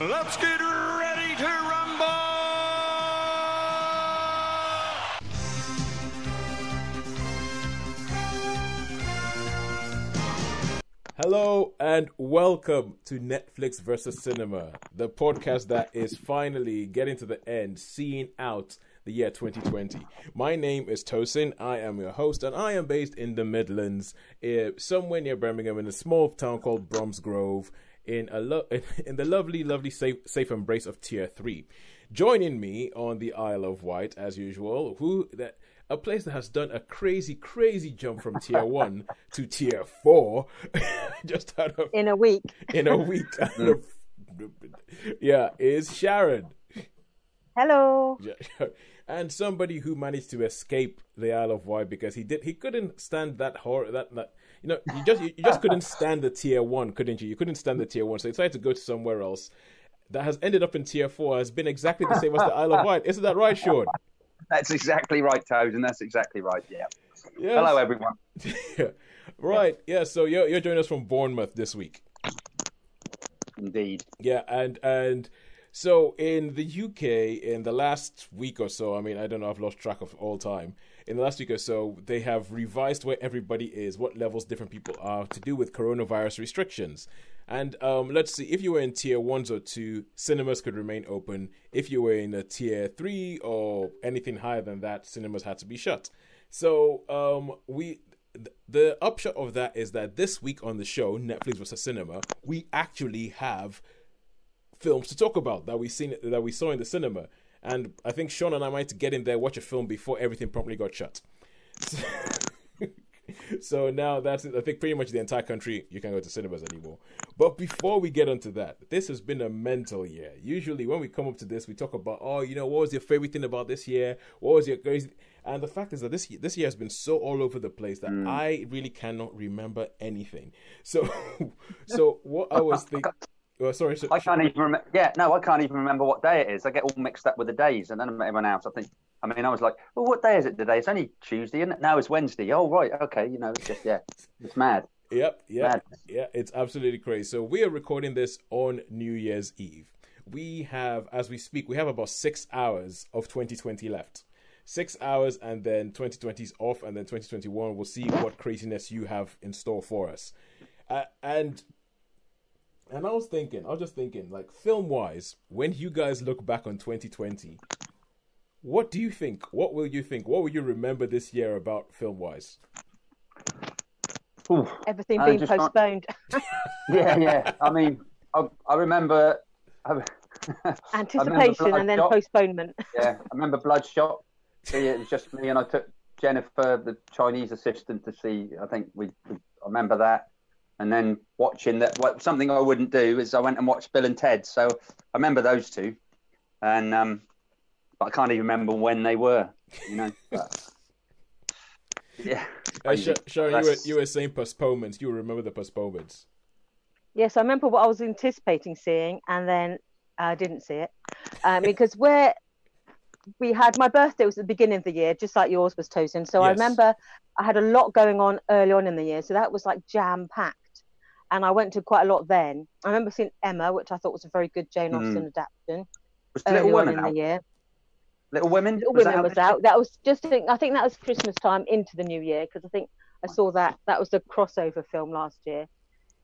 Let's get ready to rumble! Hello and welcome to Netflix versus Cinema, the podcast that is finally getting to the end, seeing out the year 2020. My name is Tosin. I am your host, and I am based in the Midlands, uh, somewhere near Birmingham, in a small town called Bromsgrove, in a lo- in the lovely, lovely safe, safe embrace of Tier Three. Joining me on the Isle of Wight, as usual, who that a place that has done a crazy, crazy jump from Tier One to Tier Four, just out of in a week. in a week. out of- yeah, is Sharon. Hello. and somebody who managed to escape the Isle of Wight because he did he couldn't stand that horror that, that you know you just you just couldn't stand the tier one couldn't you you couldn't stand the tier one so he decided to go to somewhere else that has ended up in tier four has been exactly the same as the Isle of Wight isn't that right Sean That's exactly right, Toad, and that's exactly right. Yeah. yes. Hello, everyone. right yeah so you're you're joining us from Bournemouth this week Indeed. Yeah, and and so in the UK in the last week or so, I mean, I don't know, I've lost track of all time. In the last week or so, they have revised where everybody is, what levels different people are to do with coronavirus restrictions. And um, let's see, if you were in tier ones or two, cinemas could remain open. If you were in a tier three or anything higher than that, cinemas had to be shut. So um, we the upshot of that is that this week on the show, Netflix versus Cinema, we actually have films to talk about that we seen that we saw in the cinema. And I think Sean and I might get in there, watch a film before everything promptly got shut. So, now that's it. I think pretty much the entire country you can't go to cinemas anymore. But before we get onto that, this has been a mental year. Usually when we come up to this, we talk about, oh, you know, what was your favorite thing about this year? What was your crazy and the fact is that this this year has been so all over the place that mm. I really cannot remember anything. So so what I was thinking well, sorry, so, I can't even remember. Yeah, no, I can't even remember what day it is. I get all mixed up with the days, and then I everyone else. I think. I mean, I was like, "Well, what day is it today? It's only Tuesday, and now it's Wednesday." Oh, right, okay. You know, it's just yeah, it's mad. Yep, yeah, yeah, it's absolutely crazy. So we are recording this on New Year's Eve. We have, as we speak, we have about six hours of 2020 left. Six hours, and then 2020 is off, and then 2021. We'll see what craziness you have in store for us. Uh, and and I was thinking, I was just thinking, like film wise, when you guys look back on 2020, what do you think? What will you think? What will you remember this year about film wise? Everything I being postponed. Yeah, yeah. I mean, I, I remember. I, Anticipation and then Bloodshot. postponement. yeah, I remember Bloodshot. It was just me, and I took Jennifer, the Chinese assistant, to see. I think we. we I remember that, and then watching that. What something I wouldn't do is I went and watched Bill and Ted. So I remember those two, and um, but I can't even remember when they were. You know. But, yeah. Uh, Sh- Sharon, you were, you were saying postponements. You remember the postponements. Yes, I remember what I was anticipating seeing, and then I didn't see it um, because where we had my birthday was at the beginning of the year, just like yours was, Tosin. So I remember I had a lot going on early on in the year, so that was like jam packed, and I went to quite a lot then. I remember seeing Emma, which I thought was a very good Jane Mm. Austen adaptation Was early Little Women in out? the year. Little Women. Little Was that Women was this out. That was just, I think, I think that was Christmas time into the new year because I think I saw that that was the crossover film last year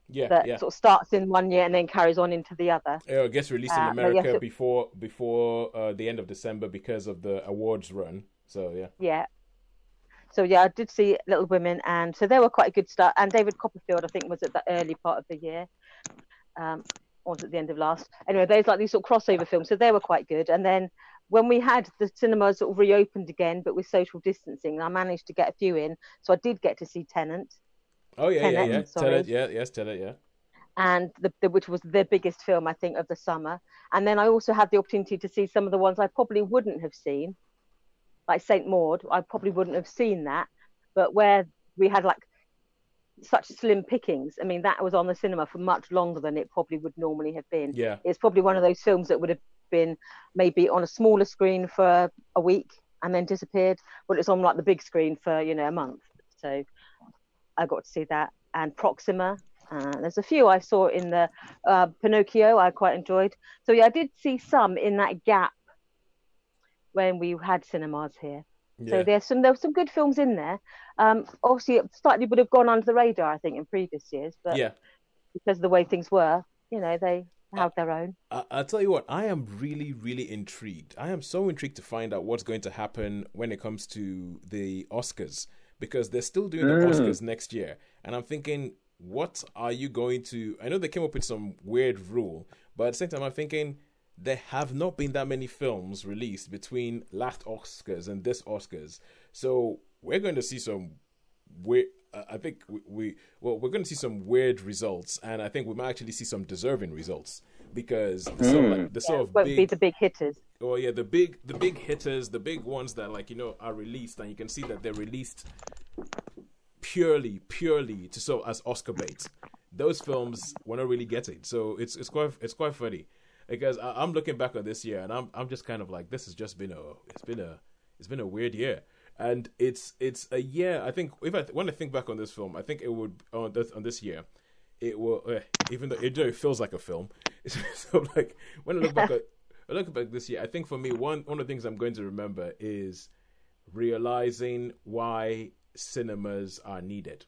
Yeah, that yeah. sort of starts in one year and then carries on into the other. Uh, It gets released in Uh, yes, America it- before before uh, the end of December because of the awards run. So yeah, Yeah. So yeah, I did see Little Women, and so they were quite a good start. And David Copperfield, I think, was at the early part of the year, um, or was at the end of last. Anyway, there's like these sort of crossover films, so they were quite good. And then when we had the cinemas sort of reopened again, but with social distancing, I managed to get a few in. So I did get to see Tenant. oh yeah, yeah, Tenet, yeah. Sorry. yeah, yes, tell it, yeah. and the, the, which was the biggest film I think of the summer. And then I also had the opportunity to see some of the ones I probably wouldn't have seen, like Saint Maud. I probably wouldn't have seen that, but where we had like such slim pickings. I mean, that was on the cinema for much longer than it probably would normally have been. Yeah, It's probably one of those films that would have been maybe on a smaller screen for a week and then disappeared, but it's on like the big screen for you know a month. So I got to see that and Proxima Uh, there's a few I saw in the uh, Pinocchio I quite enjoyed. So yeah, I did see some in that gap when we had cinemas here. So there's some there were some good films in there. Um, obviously, it slightly would have gone under the radar, I think, in previous years, but yeah. because of the way things were, you know, they have their own. I, I'll tell you what, I am really, really intrigued. I am so intrigued to find out what's going to happen when it comes to the Oscars because they're still doing the Mm. Oscars next year. And I'm thinking, what are you going to. I know they came up with some weird rule, but at the same time, I'm thinking there have not been that many films released between last Oscars and this Oscars. So we're going to see some weird. uh, I think we, we well we're going to see some weird results, and I think we might actually see some deserving results because the sort of, like, the sort of Won't big, be the big hitters. oh yeah, the big the big hitters, the big ones that like you know are released, and you can see that they're released purely purely to so as Oscar bait. Those films we're not really getting, so it's it's quite it's quite funny because I, I'm looking back on this year and I'm I'm just kind of like this has just been a it's been a it's been a weird year. And it's it's a year. I think if I when I think back on this film, I think it would on this on this year, it will uh, even though it, it feels like a film. so like when I look back at I look back this year, I think for me one one of the things I'm going to remember is realizing why cinemas are needed,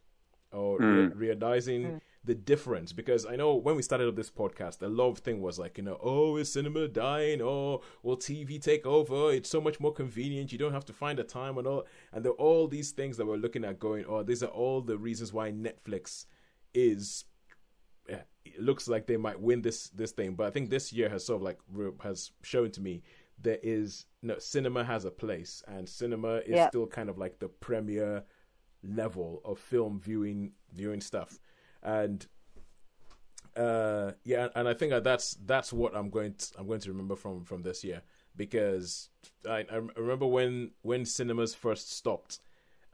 or re- realizing the difference. Because I know when we started up this podcast, the love thing was like, you know, oh, is cinema dying? Oh, will TV take over? It's so much more convenient. You don't have to find a time and all. And there are all these things that we're looking at going, oh, these are all the reasons why Netflix is yeah, it looks like they might win this this thing. But I think this year has sort of like has shown to me there is no cinema has a place, and cinema is Yeah. still kind of like the premier level of film viewing viewing stuff, and uh yeah, and I think that that's that's what I'm going to I'm going to remember from from this year. Because I, I remember when when cinemas first stopped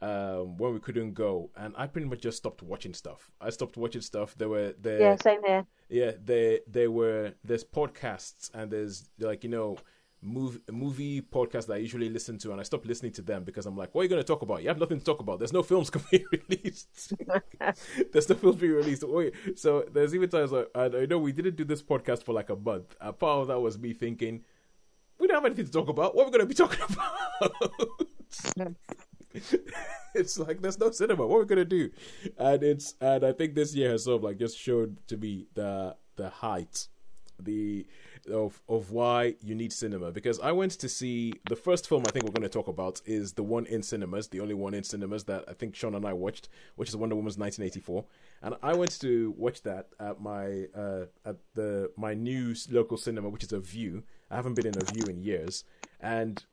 um when we couldn't go and i pretty much just stopped watching stuff. I stopped watching stuff. There were there Yeah, same here. yeah they they were there's podcasts and there's like you know move, movie podcasts that i usually listen to and i stopped listening to them because i'm like what are you going to talk about? You have nothing to talk about. There's no films being released. There's no films being released. So there's even times like i I know we didn't do this podcast for like a month. A part of that was me thinking we don't have anything to talk about. What are we going to be talking about? It's like there's no cinema. What are we gonna do? And it's and I think this year has sort of like just showed to me the the height, the of of why you need cinema. Because I went to see the first film I think we're going to talk about is the one in cinemas, the only one in cinemas that I think Sean and I watched, which is Wonder Woman's 1984. And I went to watch that at my uh, at the my new local cinema, which is a Vue. I haven't been in a Vue in years, and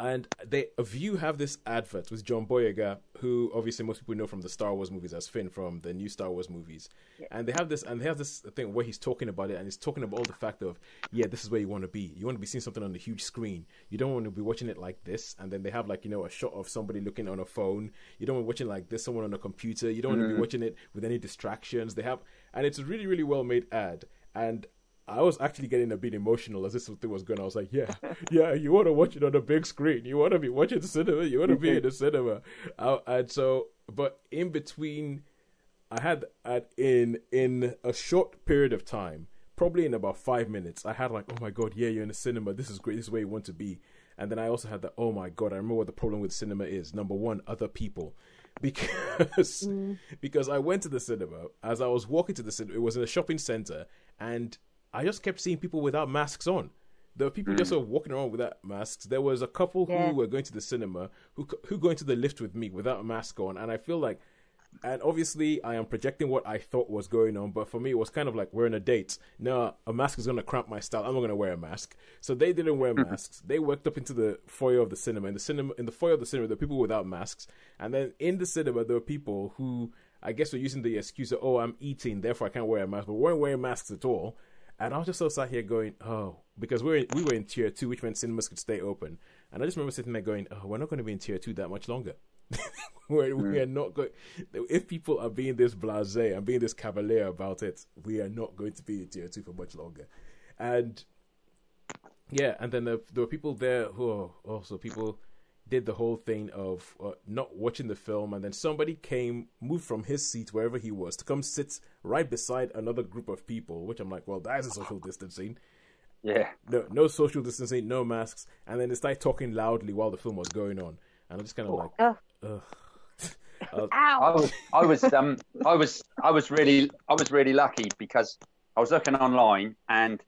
and they a Vue have this advert with John Boyega, who obviously most people know from the Star Wars movies as Finn from the new Star Wars movies, and they have this and they have this thing where he's talking about it, and he's talking about all the fact of yeah, this is where you want to be. You want to be seeing something on the huge screen. You don't want to be watching it like this, and then they have like you know a shot of somebody looking on a phone. You don't want to be watching like this, someone on a computer. You don't want to be mm-hmm. watching it with any distractions. They have, and it's a really really well made ad, and I was actually getting a bit emotional as this thing was going. I was like, yeah, yeah, you want to watch it on the big screen. You want to be watching the cinema. You want to be in the cinema. Uh, and so, but in between, I had at in in a short period of time, probably in about five minutes, I had like, oh my god, yeah, you're in the cinema. This is great. This is where you want to be. And then I also had the, oh my god, I remember what the problem with cinema is. Number one, other people because because I went to the cinema as I was walking to the cinema. It was in a shopping center, and I just kept seeing people without masks on. There were people just mm. sort of walking around without masks. There was a couple who Yeah. were going to the cinema who who going to the lift with me without a mask on, and I feel like. And obviously, I am projecting what I thought was going on, but for me, it was kind of like we're on a date. No, a mask is going to cramp my style. I'm not going to wear a mask. So they didn't wear mm-hmm. masks. They worked up into the foyer of the cinema. In the cinema, in the foyer of the cinema, there were people without masks, and then in the cinema, there were people who I guess were using the excuse of, "Oh, I'm eating, therefore I can't wear a mask," but weren't wearing masks at all. And I was just so sat here going, "Oh," because we're we were in tier two, which meant cinemas could stay open. And I just remember sitting there going, "Oh, we're not going to be in tier two that much longer." we're, we hmm. are not going. If people are being this blasé and being this cavalier about it, we are not going to be in tier two for much longer. And yeah, and then there, there were people there who are also people. Did the whole thing of uh, not watching the film, and then somebody came, moved from his seat wherever he was to come sit right beside another group of people, which I'm like, well, that is a social distancing. Yeah. No, no social distancing, no masks, and then they started talking loudly while the film was going on, and I'm just kind of like, Oh, ugh. I ow. was, I was, um, I was, I was really, I was really lucky because I was looking online and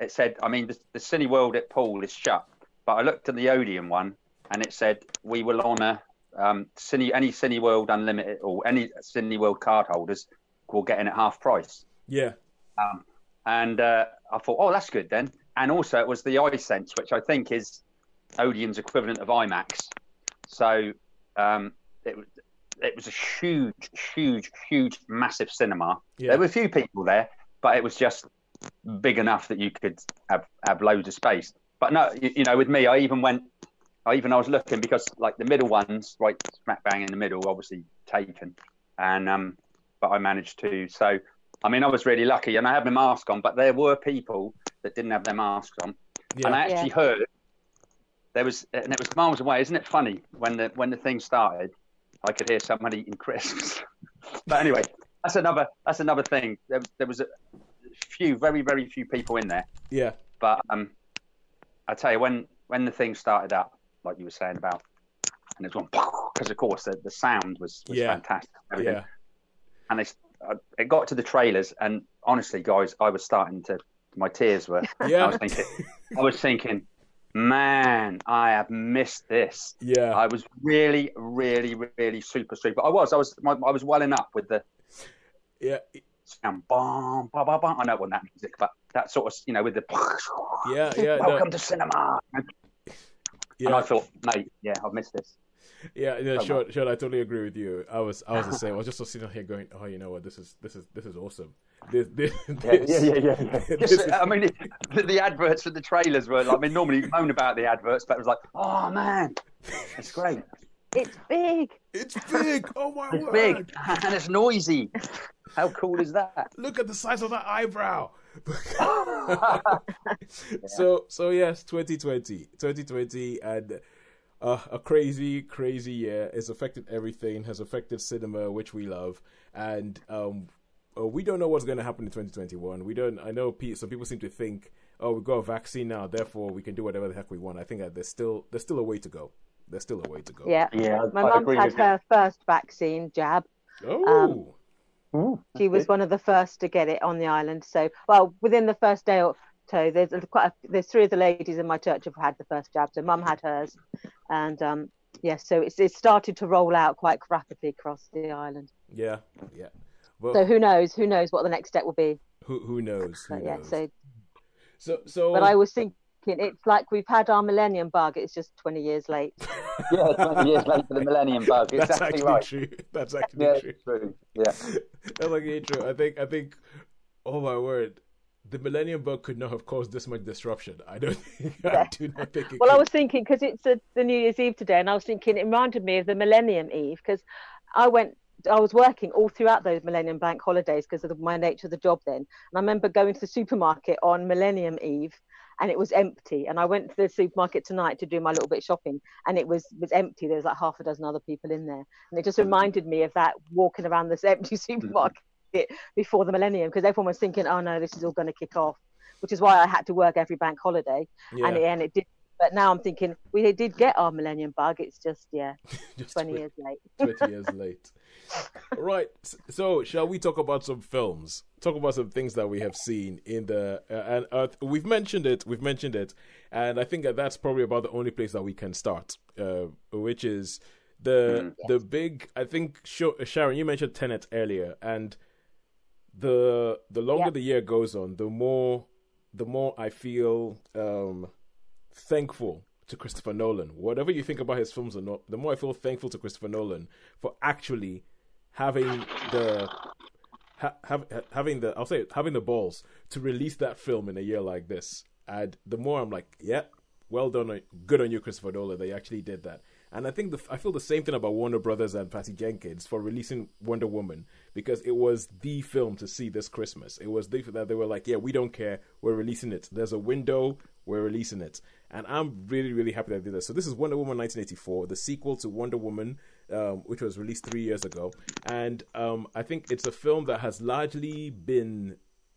it said, I mean, the, the Cineworld at Poole is shut, but I looked at the Odeon one and it said we will honour um, Cine, any Cineworld Unlimited or any Cineworld card holders will get in at half price. yeah, Um, and uh, I thought, oh, that's good then. And also, it was the iSense, which I think is Odeon's equivalent of IMAX. So um, it, was- it was a huge, huge, huge, massive cinema. yeah, There were a few people there, but it was just big enough that you could have, have loads of space. But no, you, you know, with me, I even went, I even I was looking because like the middle ones, right smack bang in the middle, obviously taken, and um, but I managed to. So, I mean, I was really lucky, and I had my mask on, but there were people that didn't have their masks on, and I yeah, actually heard there was, and it was miles away. Isn't it funny when the when the thing started? I could hear someone eating crisps. but anyway, that's another that's another thing. There, there was a few, very very few people in there, yeah, but um, I tell you when when the thing started up, like you were saying about, and it was one because of course the, the sound was, was Yeah. fantastic. everything. yeah, And they, uh, it got to the trailers, and honestly, guys, I was starting to my tears were. Yeah. I was thinking, I was thinking, man, I have missed this. yeah, I was really, really, really super super. I was, I was, my, I was welling up with the yeah, sound, bum, bum, bum, bum. I know it wasn't that music, but that sort of, you know, with the yeah, yeah. no, welcome to cinema. And I thought, mate, yeah, I've missed this. yeah, yeah. Come Sure, sure. I totally agree with you. I was, I was the same. I was just sitting here going, "Oh, you know what? This is, this is, this is awesome. This, this, Yeah, this, yeah, yeah, yeah. yeah. this Just, is- I mean, the, the adverts for the trailers were. Like, I mean, normally you moan about the adverts, but it was like, oh man, it's great. It's big. It's big. Oh my word. It's word! big and it's noisy. How cool is that? Look at the size of that eyebrow. So, so yes, 2020, 2020, and uh, a crazy, crazy year. It's affected everything. Has affected cinema, which we love, and um, uh, we don't know what's going to happen in 2021. We don't. I know pe- some people seem to think, oh, we've got a vaccine now, therefore we can do whatever the heck we want. I think that there's still there's still a way to go. There's still a way to go. Yeah. Yeah, My mum's had her first vaccine jab. Oh, She was one of the first to get it on the island. So, well, within the first day or so, there's quite a, there's three of the ladies in my church have had the first jab. So, mum had hers, and um, yes, so it's it started to roll out quite rapidly across the island. yeah, yeah. Well, So, who knows? Who knows what the next step will be? who who knows? Who But yeah, knows? so so so. but I was thinking it's like we've had our millennium bug. It's just 20 years late. Yeah, 20 years late for the Millennium Bug. that's Exactly actually right. true. That's actually Yeah, true. true. Yeah. That's actually true. I think. I think. Oh my word. The Millennium Bug could not have caused this much disruption. I don't think. I Yeah. do not think. It Well, I was thinking because it's a, the New Year's Eve today, and I was thinking it reminded me of the Millennium Eve because I went, I was working all throughout those Millennium Bank holidays because of the, my nature of the job then. And I remember going to the supermarket on Millennium Eve, and it was empty. And I went to the supermarket tonight to do my little bit of shopping, and it was was empty. There was like half a dozen other people in there, and it just mm. reminded me of that walking around this empty mm-hmm. supermarket before the Millennium because everyone was thinking, oh no, this is all going to kick off. Which is why I had to work every bank holiday yeah, and, it, and it did. But now I'm thinking we did get our Millennium Bug. It's just yeah, just 20 tw- years late. 20 years late. Right. So, shall we talk about some films? Talk about some things that we have seen in the uh, and uh, we've mentioned it. We've mentioned it, and I think that that's probably about the only place that we can start, uh, which is the the big. I think Sho- Sharon, you mentioned Tenet earlier, and the the longer Yeah. the year goes on, the more the more I feel um, thankful to Christopher Nolan. Whatever you think about his films or not, the more I feel thankful to Christopher Nolan for actually having the ha- have, having the I'll say it, having the balls to release that film in a year like this. And the more I'm like, yeah, well done, uh, good on you, Christopher Nolan. They actually did that. And I think the, I feel the same thing about Warner Brothers and Patty Jenkins for releasing Wonder Woman because it was the film to see this Christmas. It was the that they were like, yeah, we don't care, we're releasing it. There's a window, we're releasing it, and I'm really really happy that they did this. So this is Wonder Woman 1984, the sequel to Wonder Woman, um, which was released three years ago, and um, I think it's a film that has largely been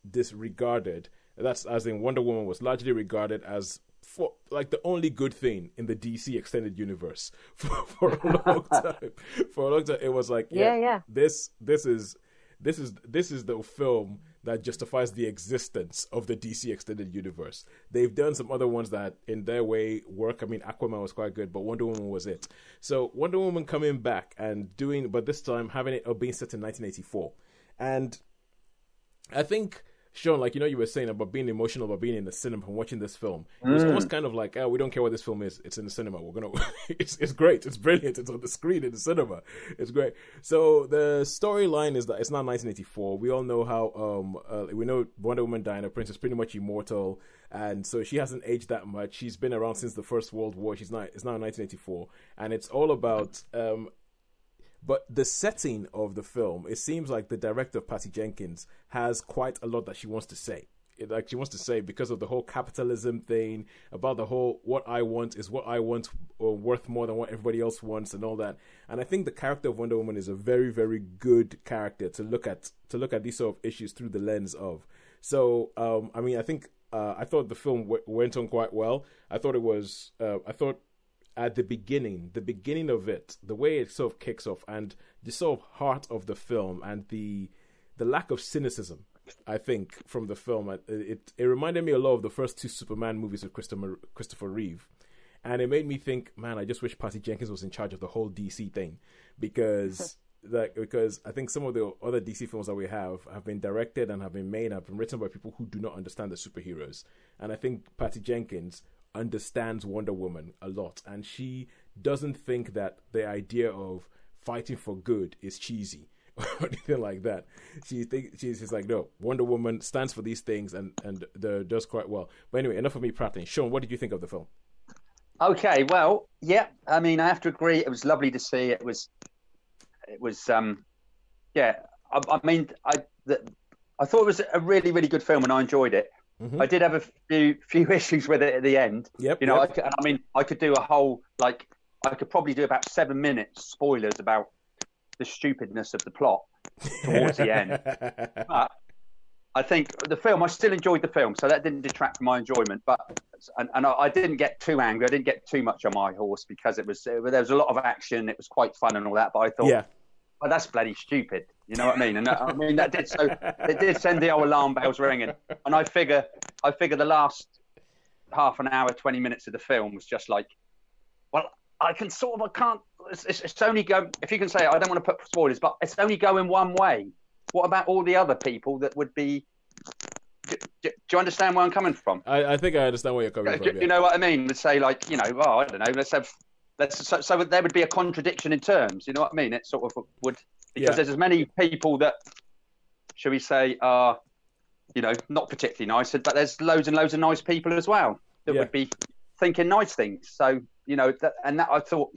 disregarded. That's as in Wonder Woman was largely regarded as for like the only good thing in the DC extended universe for, for a long time. for a long time, it was like, yeah, Yeah, yeah. this this is this is this is the film that justifies the existence of the DC extended universe. They've done some other ones that, in their way, work. I mean, Aquaman was quite good, but Wonder Woman was it. So Wonder Woman coming back and doing, but this time having it uh, being set in 1984, and I think Sean, like you know, you were saying about being emotional about being in the cinema and watching this film. It was almost kind of like, oh, we don't care what this film is. It's in the cinema. We're gonna. it's it's great. It's brilliant. It's on the screen in the cinema. It's great. So the storyline is that it's not 1984. We all know how. Um, uh, we know Wonder Woman Diana Prince is pretty much immortal, and so she hasn't aged that much. She's been around since the First World War. She's not. It's now 1984, and it's all about um, but the setting of the film, it seems like the director, Patty Jenkins, has quite a lot that she wants to say. It, like she wants to say because of the whole capitalism thing, about the whole what I want is what I want or worth more than what everybody else wants and all that. And I think the character of Wonder Woman is a very, very good character to look at to look at these sort of issues through the lens of. So, um, I mean, I think uh, I thought the film w- went on quite well. I thought it was. Uh, I thought at the beginning, the beginning of it, the way it sort of kicks off, and the sort of heart of the film, and the the lack of cynicism, I think, from the film, it it, it reminded me a lot of the first two Superman movies with Christopher Christopher Reeve, and it made me think, man, I just wish Patty Jenkins was in charge of the whole DC thing, because. Like because I think some of the other DC films that we have have been directed and have been made have been written by people who do not understand the superheroes, and I think Patty Jenkins understands Wonder Woman a lot, and she doesn't think that the idea of fighting for good is cheesy or anything like that. She think she's just like, no, Wonder Woman stands for these things and and does quite well. But anyway, enough of me prattling. Sean, what did you think of the film? Okay, well, yeah, I mean, I have to agree. It was lovely to see. It was, it was, um, yeah. I, I mean, I the, I thought it was a really, really good film, and I enjoyed it. Mhm. I did have a few few issues with it at the end. Yep, You know, yep. I, could, I mean, I could do a whole like I could probably do about seven minutes spoilers about the stupidness of the plot towards the end. But I think the film, I still enjoyed the film, so that didn't detract from my enjoyment. But and, and I, I didn't get too angry. I didn't get too much on my horse because it was there was a lot of action. It was quite fun and all that. But I thought, yeah, well, that's bloody stupid. You know what I mean? And that, I mean that did so. It did send the old alarm bells ringing. And I figure, I figure the last half an hour, twenty minutes of the film was just like, well, I can sort of, I can't. It's, it's, it's only go. If you can say, it, I don't want to put spoilers, but it's only going one way. What about all the other people that would be? Do, do, do you understand where I'm coming from? I, I think I understand where you're coming Do from. you yeah. know what I mean? Let's say, like, you know, oh, I don't know. Let's have, let's so, so there would be a contradiction in terms. You know what I mean? It sort of would because Yeah. there's as many people that, shall we say, are, you know, not particularly nice, but there's loads and loads of nice people as well that Yeah. would be thinking nice things. So you know, that, and that I thought,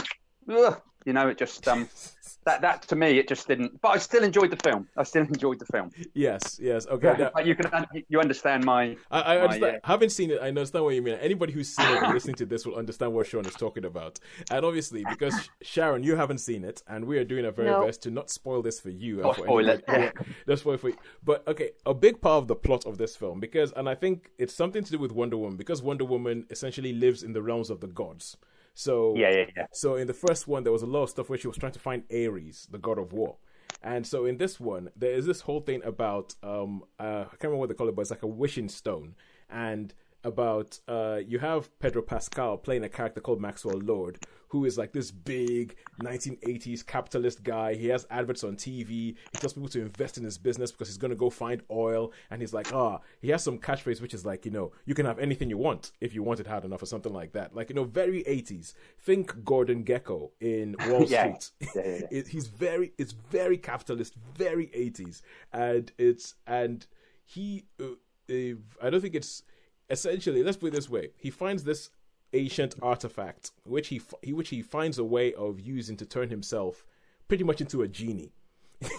ugh, you know, it just um, that that to me it just didn't. But I still enjoyed the film. I still enjoyed the film. yes, yes. Okay. now- you can you understand my I, I my, understand. uh, Haven't seen it. I understand what you mean. Anybody who's seen it and listening to this will understand what Sean is talking about. And obviously, because Sharon, you haven't seen it, and we are doing our very No. best to not spoil this for you. and Not spoil it. anybody- Yeah, not spoil it for you. But okay, a big part of the plot of this film, because, and I think it's something to do with Wonder Woman, because Wonder Woman essentially lives in the realms of the gods. So yeah, yeah, yeah. so in the first one, there was a lot of stuff where she was trying to find Ares, the god of war. And so in this one, there is this whole thing about um uh, I can't remember what they call it, but it's like a wishing stone, and about uh you have Pedro Pascal playing a character called Maxwell Lord, who is like this big 1980s capitalist guy. He has adverts on TV. He tells people to invest in his business because he's going to go find oil. And he's like, ah, he has some catchphrase which is like, you know, you can have anything you want if you want it hard enough or something like that. Like, you know, very 80s. Think Gordon Gekko in Wall Yeah. Street. Yeah, yeah, yeah. It- he's very, it's very capitalist, very 80s. And it's, and he, uh, uh, I don't think it's, essentially, let's put it this way. He finds this ancient artifact, which he, he which he finds a way of using to turn himself pretty much into a genie.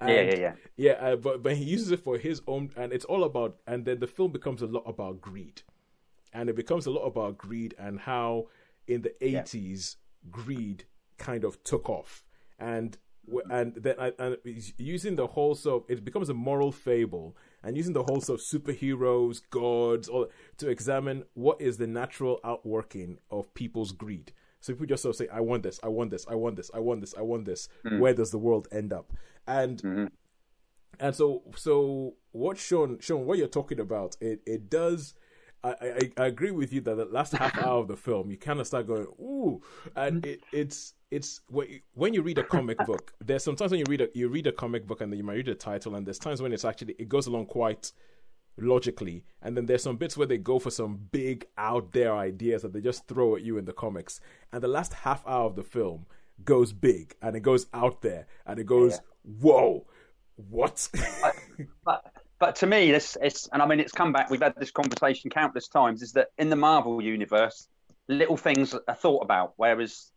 Yeah, yeah, yeah. yeah, uh, but but he uses it for his own, and it's all about. And then the film becomes a lot about greed, and it becomes a lot about greed and how in the eighties greed kind of took off, and and then and using the whole of, it becomes a moral fable and using the whole sort of superheroes, gods, all to examine what is the natural outworking of people's greed. So people just sort of say, "I want this, I want this, I want this, I want this, I want this." Hmm. Where does the world end up? And mm-hmm. and so so what Sean Sean what you're talking about it it does I, I, I agree with you that the last half hour of the film you kind of start going ooh and it, it's it's when you- read a comic book there's sometimes when you read a you read a comic book and then you might read the title and there's times when it's actually it goes along quite logically. And then there's some bits where they go for some big out there ideas that they just throw at you in the comics. And the last half hour of the film goes big and it goes out there and it goes whoa what? But but to me, this it's and I mean it's come back. We've had this conversation countless times. Is that in the Marvel universe, little things are thought about, whereas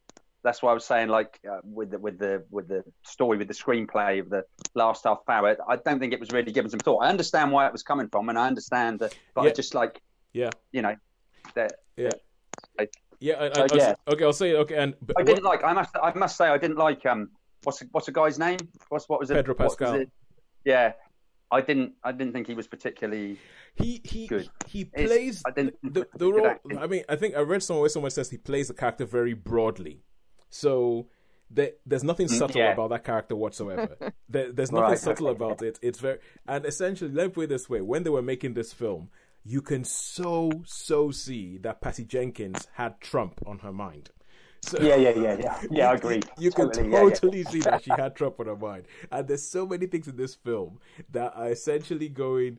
that's why I was saying like uh, with the with the with the story with the screenplay of the last half hour, I don't think it was really given some thought. I understand why it was coming from, and I understand that, but Yeah. I just like yeah you know that yeah I- yeah, I, I, Uh, I'll okay i'll say it, okay and but I didn't like. I must I must say I didn't like um what's what's the guy's name? What's what was it? Pedro what Pascal. it? Yeah, I didn't I didn't think he was particularly. he he Good. he plays I didn't the the role. acting. I mean, I think I read somewhere where someone says he plays the character very broadly, so there, there's nothing subtle Mm, yeah. about that character whatsoever. there, there's nothing Right, subtle okay. about it. It's very and essentially, let me put it this way: when they were making this film, you can so so see that Patty Jenkins had Trump on her mind. So, Yeah, yeah, yeah, yeah. Yeah, I agree. You can Totally, yeah, yeah. see that she had Trump on her mind. And there's so many things in this film that are essentially going,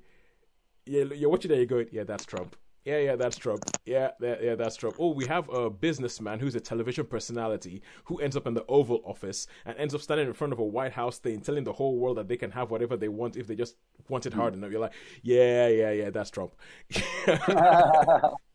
yeah, you're watching it, you're going, yeah, that's Trump. Yeah, yeah, that's Trump. Yeah, yeah, yeah, that's Trump. Oh, we have a businessman who's a television personality who ends up in the Oval Office and ends up standing in front of a White House thing, telling the whole world that they can have whatever they want if they just want it hard mm. enough. You're like, yeah, yeah, yeah, that's Trump.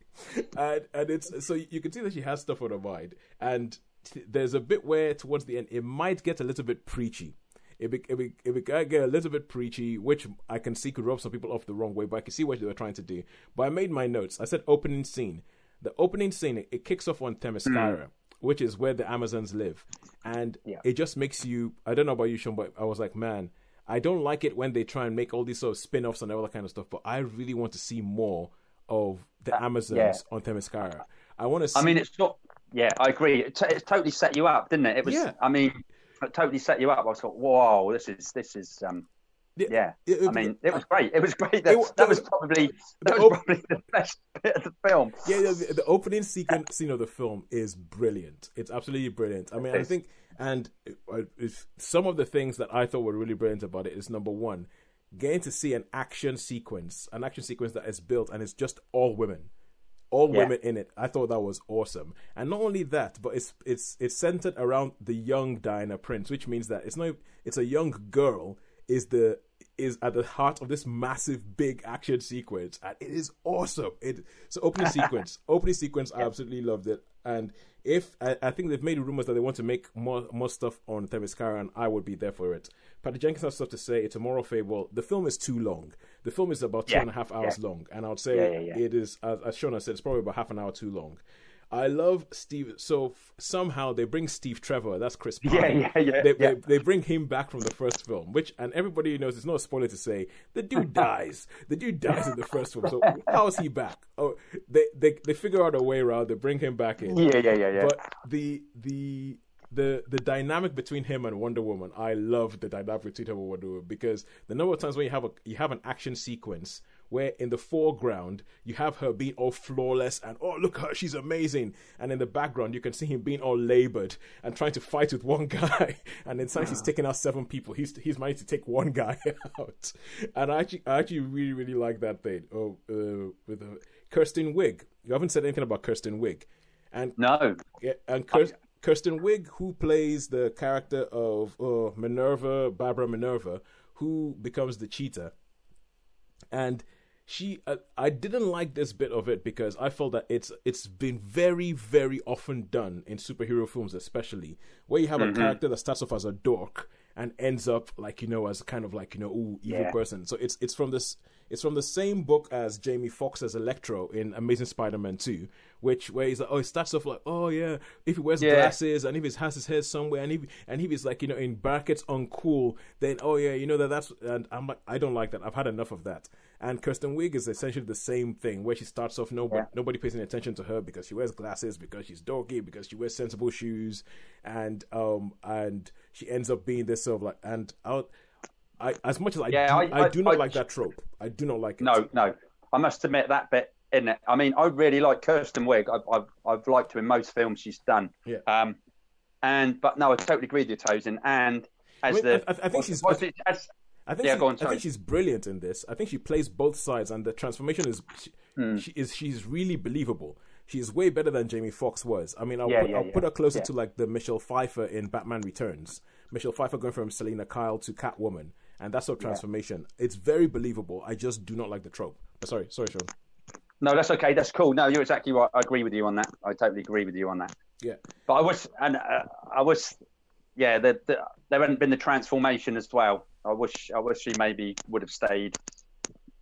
and and it's so you can see that she has stuff on her mind, and t- there's a bit where towards the end it might get a little bit preachy. It be, it be, it get a little bit preachy, which I can see could rub some people off the wrong way, but I can see what they were trying to do. But I made my notes. I said opening scene. The opening scene it, kicks off on Themyscira, hmm. which is where the Amazons live, and Yeah. it just makes you. I don't know about you, Sean, but I was like, man, I don't like it when they try and make all these sort of spin-offs and all that kind of stuff. But I really want to see more of the Amazons yeah. on Themyscira. I want to see. I mean, it's not. Yeah, I agree. It, t- it totally set you up, didn't it? It was. Yeah. I mean, it totally set you up. I thought, whoa, this is this is. um Yeah, Yeah, it- I mean, it was great. It was great. That, It- that was probably that was op- probably the best bit of the film. yeah, the, the opening sequence scene of the film is brilliant. It's absolutely brilliant. I mean, I think, and uh, if some of the things that I thought were really brilliant about it is number one, getting to see an action sequence, an action sequence that is built and it's just all women, all Yeah. women in it. I thought that was awesome. And not only that, but it's it's it's centered around the young Diana Prince, which means that it's not it's a young girl is the is at the heart of this massive big action sequence and it is awesome it so opening sequence opening sequence i absolutely loved it and if I, I think they've made rumors that they want to make more more stuff on Themyscira and I would be there for it. Patty Jenkins has stuff to say. It's a moral fable. The film is too long. The film is about two Yeah, and a half hours yeah. long, and I would say yeah. it is as, as Shona said, it's probably about half an hour too long. I love Steve. So f- somehow they bring Steve Trevor. That's Chris. Pine. Yeah, yeah, yeah, They, yeah. They, they bring him back from the first film, which and everybody knows it's not a spoiler to say the dude dies. the dude dies in the first film. So how is he back? Oh, they they they figure out a way around. They bring him back in. Yeah, yeah, yeah, yeah. But the the the the dynamic between him and Wonder Woman, I love the dynamic between him and Wonder Woman because the number of times when you have a you have an action sequence where in the foreground you have her being all flawless and oh look at her she's amazing. And in the background you can see him being all labored and trying to fight with one guy. And inside he's taking out seven people. He's he's managed to take one guy out. And I actually I actually really really like that thing oh uh, with uh, Kirsten Wiig. You haven't said anything about Kirsten Wiig. And no, yeah, and Kirsten, Kirsten Wiig, who plays the character of uh, Minerva, Barbara Minerva, who becomes the cheetah, and she, uh, I didn't like this bit of it because I felt that it's it's been very very often done in superhero films, especially where you have a character that starts off as a dork and ends up like you know as kind of like you know ooh evil Yeah. person. So it's it's from this It's from the same book as Jamie Foxx's Electro in Amazing Spider-Man 2, which where he's like, oh, it starts off like, oh yeah, if he wears Yeah. glasses and if he has his hair somewhere and if and if he's like, you know, in brackets uncool, then oh yeah, you know that that's and I'm like, I don't like that. I've had enough of that. And Kirsten Wiig is essentially the same thing, where she starts off nobody Yeah. nobody pays any attention to her because she wears glasses, because she's dorky, because she wears sensible shoes, and um and she ends up being this sort of like and out. I, as much as I, Yeah, do, I- I, I- do not I- like that trope. I do not like it. No, no. I must admit that bit in it. I mean, I really like Kirsten Wiig. I've, I've, I've liked her in most films she's done. Yeah. Um, and but no, I totally agree with you, Tosin. And as I mean, the, I- think what's- she's- it- as, I think Yeah, she, on, I think she's brilliant in this. I think she plays both sides, and the transformation is she, Hmm. she is she's really believable. She's way better than Jamie Foxx was. I mean, I'll, Yeah, put, yeah, I'll put her closer to like the Michelle Pfeiffer in Batman Returns. Michelle Pfeiffer going from Selina Kyle to Catwoman, and that sort of transformation. It's very believable. I just do not like the trope. But sorry, sorry, Sean. no, that's okay. That's cool. No, you're exactly right. I agree with you on that. I totally agree with you on that. Yeah, But I wish, and uh, I wish, yeah, the, the, there hadn't been the transformation as well. I wish, I wish she maybe would have stayed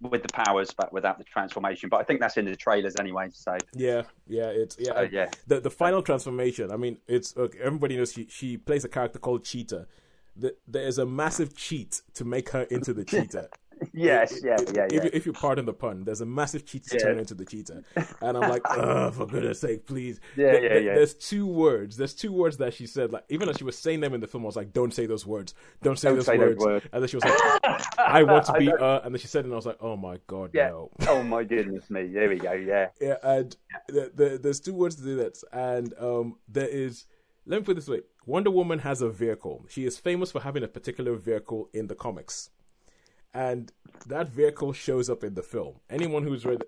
with the powers, but without the transformation. But I think that's in the trailers anyway. So, yeah, yeah. It's yeah. so yeah. the the final transformation. I mean, it's okay, everybody knows she she plays a character called Cheetah. The, there is a massive cheat to make her into the cheetah. Yes, yeah, yeah, If, yeah. you, if you pardon the pun, there's a massive cheat to Yeah. turn into the cheetah, and I'm like, oh, for goodness sake, please. Yeah, There- yeah, there- yeah. There's two words. There's two words that she said. Like even as she was saying them in the film, I was like, don't say those words. Don't say, Don't those, say words. words. And then she was like, I want to be uh, and then she said it, and I was like, oh my god, Yeah. no. Oh my goodness me. There we go. Yeah. Yeah, and the, the, there's two words to do that, and um, there is. Let me put it this way: Wonder Woman has a vehicle. She is famous for having a particular vehicle in the comics, and that vehicle shows up in the film. Anyone who's read,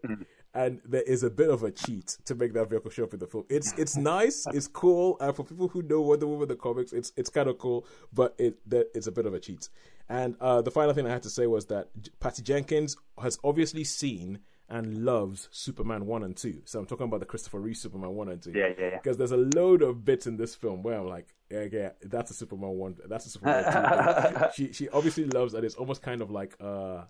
and there is a bit of a cheat to make that vehicle show up in the film. It's it's nice, it's cool, and for people who know Wonder Woman the comics, it's it's kind of cool, but it that it's a bit of a cheat. And uh, the final thing I had to say was that Patty Jenkins has obviously seen and loves Superman 1 and 2. So I'm talking about the Christopher Reeve Superman 1 and 2. Yeah, yeah, yeah. Because there's a load of bits in this film where I'm like, yeah, yeah, that's a Superman 1, that's a Superman 2. she she obviously loves that. It's almost kind of like uh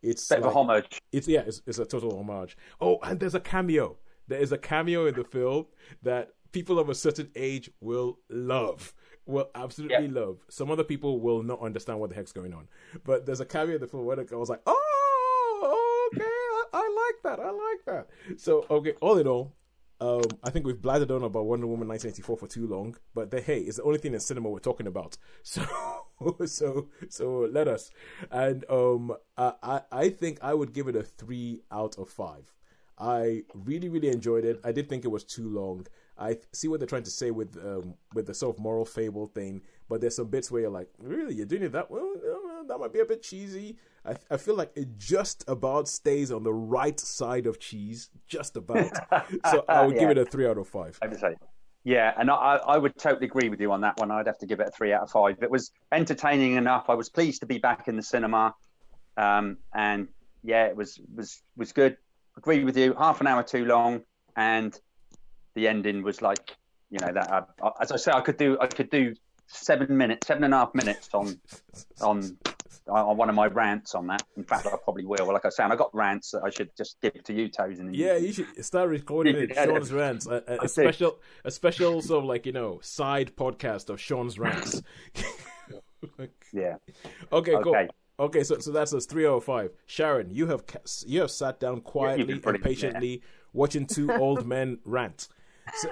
it's like, a homage. it's yeah, it's, it's a total homage. Oh, and there's a cameo. There is a cameo in the film that people of a certain age will love. Will absolutely Yeah. love. Some other people will not understand what the heck's going on. But there's a cameo in the film where girl was like, "Oh, I, I like that. I like that." So okay, all in all, um, I think we've blathered on about Wonder Woman 1984 for too long. But the, hey, it's the only thing in cinema we're talking about. So so so let us. And um, I I, think I would give it a three out of five. I really really enjoyed it. I did think it was too long. I see what they're trying to say with um with the sort of moral fable thing, but there's some bits where you're like, really, you're doing it that well? That might be a bit cheesy. I I feel like it just about stays on the right side of cheese, just about. so I would give it a three out of five. I say. Yeah, and I, I would totally agree with you on that one. I'd have to give it a three out of five. It was entertaining enough. I was pleased to be back in the cinema, um, and yeah, it was was was good. Agree with you. Half an hour too long, and the ending was like, you know, that. I, as I say, I could do I could do seven minutes, seven and a half minutes on on on one of my rants on that. In fact, I probably will. Like I say, I got rants that I should just give to you, Toes. And Yeah, you should start recording it. Sean's rants, A see. special, a special sort of like you know side podcast of Sean's rants. yeah. okay, cool. Okay. Okay, so so that's us three of five. Sharon, you have you have sat down quietly and patiently watching two old men rant. So,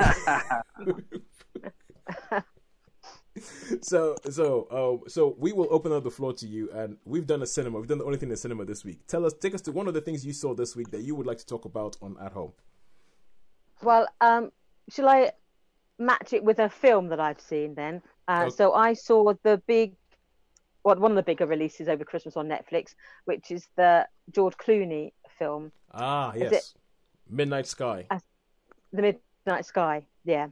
so so um, so we will open up the floor to you, and we've done a cinema. We've done the only thing in cinema this week. Tell us, take us to one of the things you saw this week that you would like to talk about on at home. Well, um, shall I match it with a film that I've seen then? Uh, Okay. So I saw the big, well, one of the bigger releases over Christmas on Netflix, which is the George Clooney film, Ah, yes, Midnight Sky. The Midnight Sky. Yeah.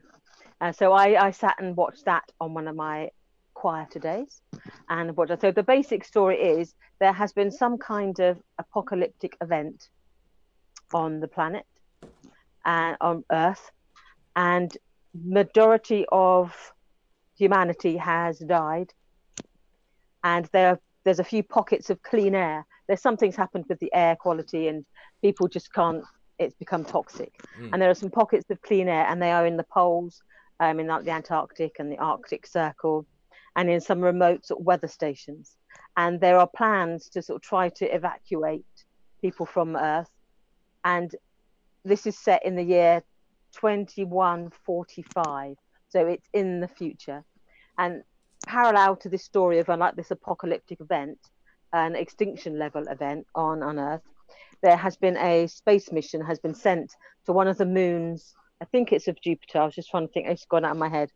Uh, so I, I sat and watched that on one of my quieter days. And what so the basic story is there has been some kind of apocalyptic event on the planet and on Earth, and majority of humanity has died, and there there's a few pockets of clean air. there's something's happened with the air quality and people just can't it's become toxic Mm. and there are some pockets of clean air and they are in the poles um, in the antarctic and the arctic circle and in some remote sort of weather stations. And there are plans to sort of try to evacuate people from earth. And this is set in the year 2145 so it's in the future. And parallel to this story of uh, like this apocalyptic event an extinction level event on on earth there has been a space mission has been sent to one of the moons i think it's of jupiter. I was just trying to think. It's gone out of my head.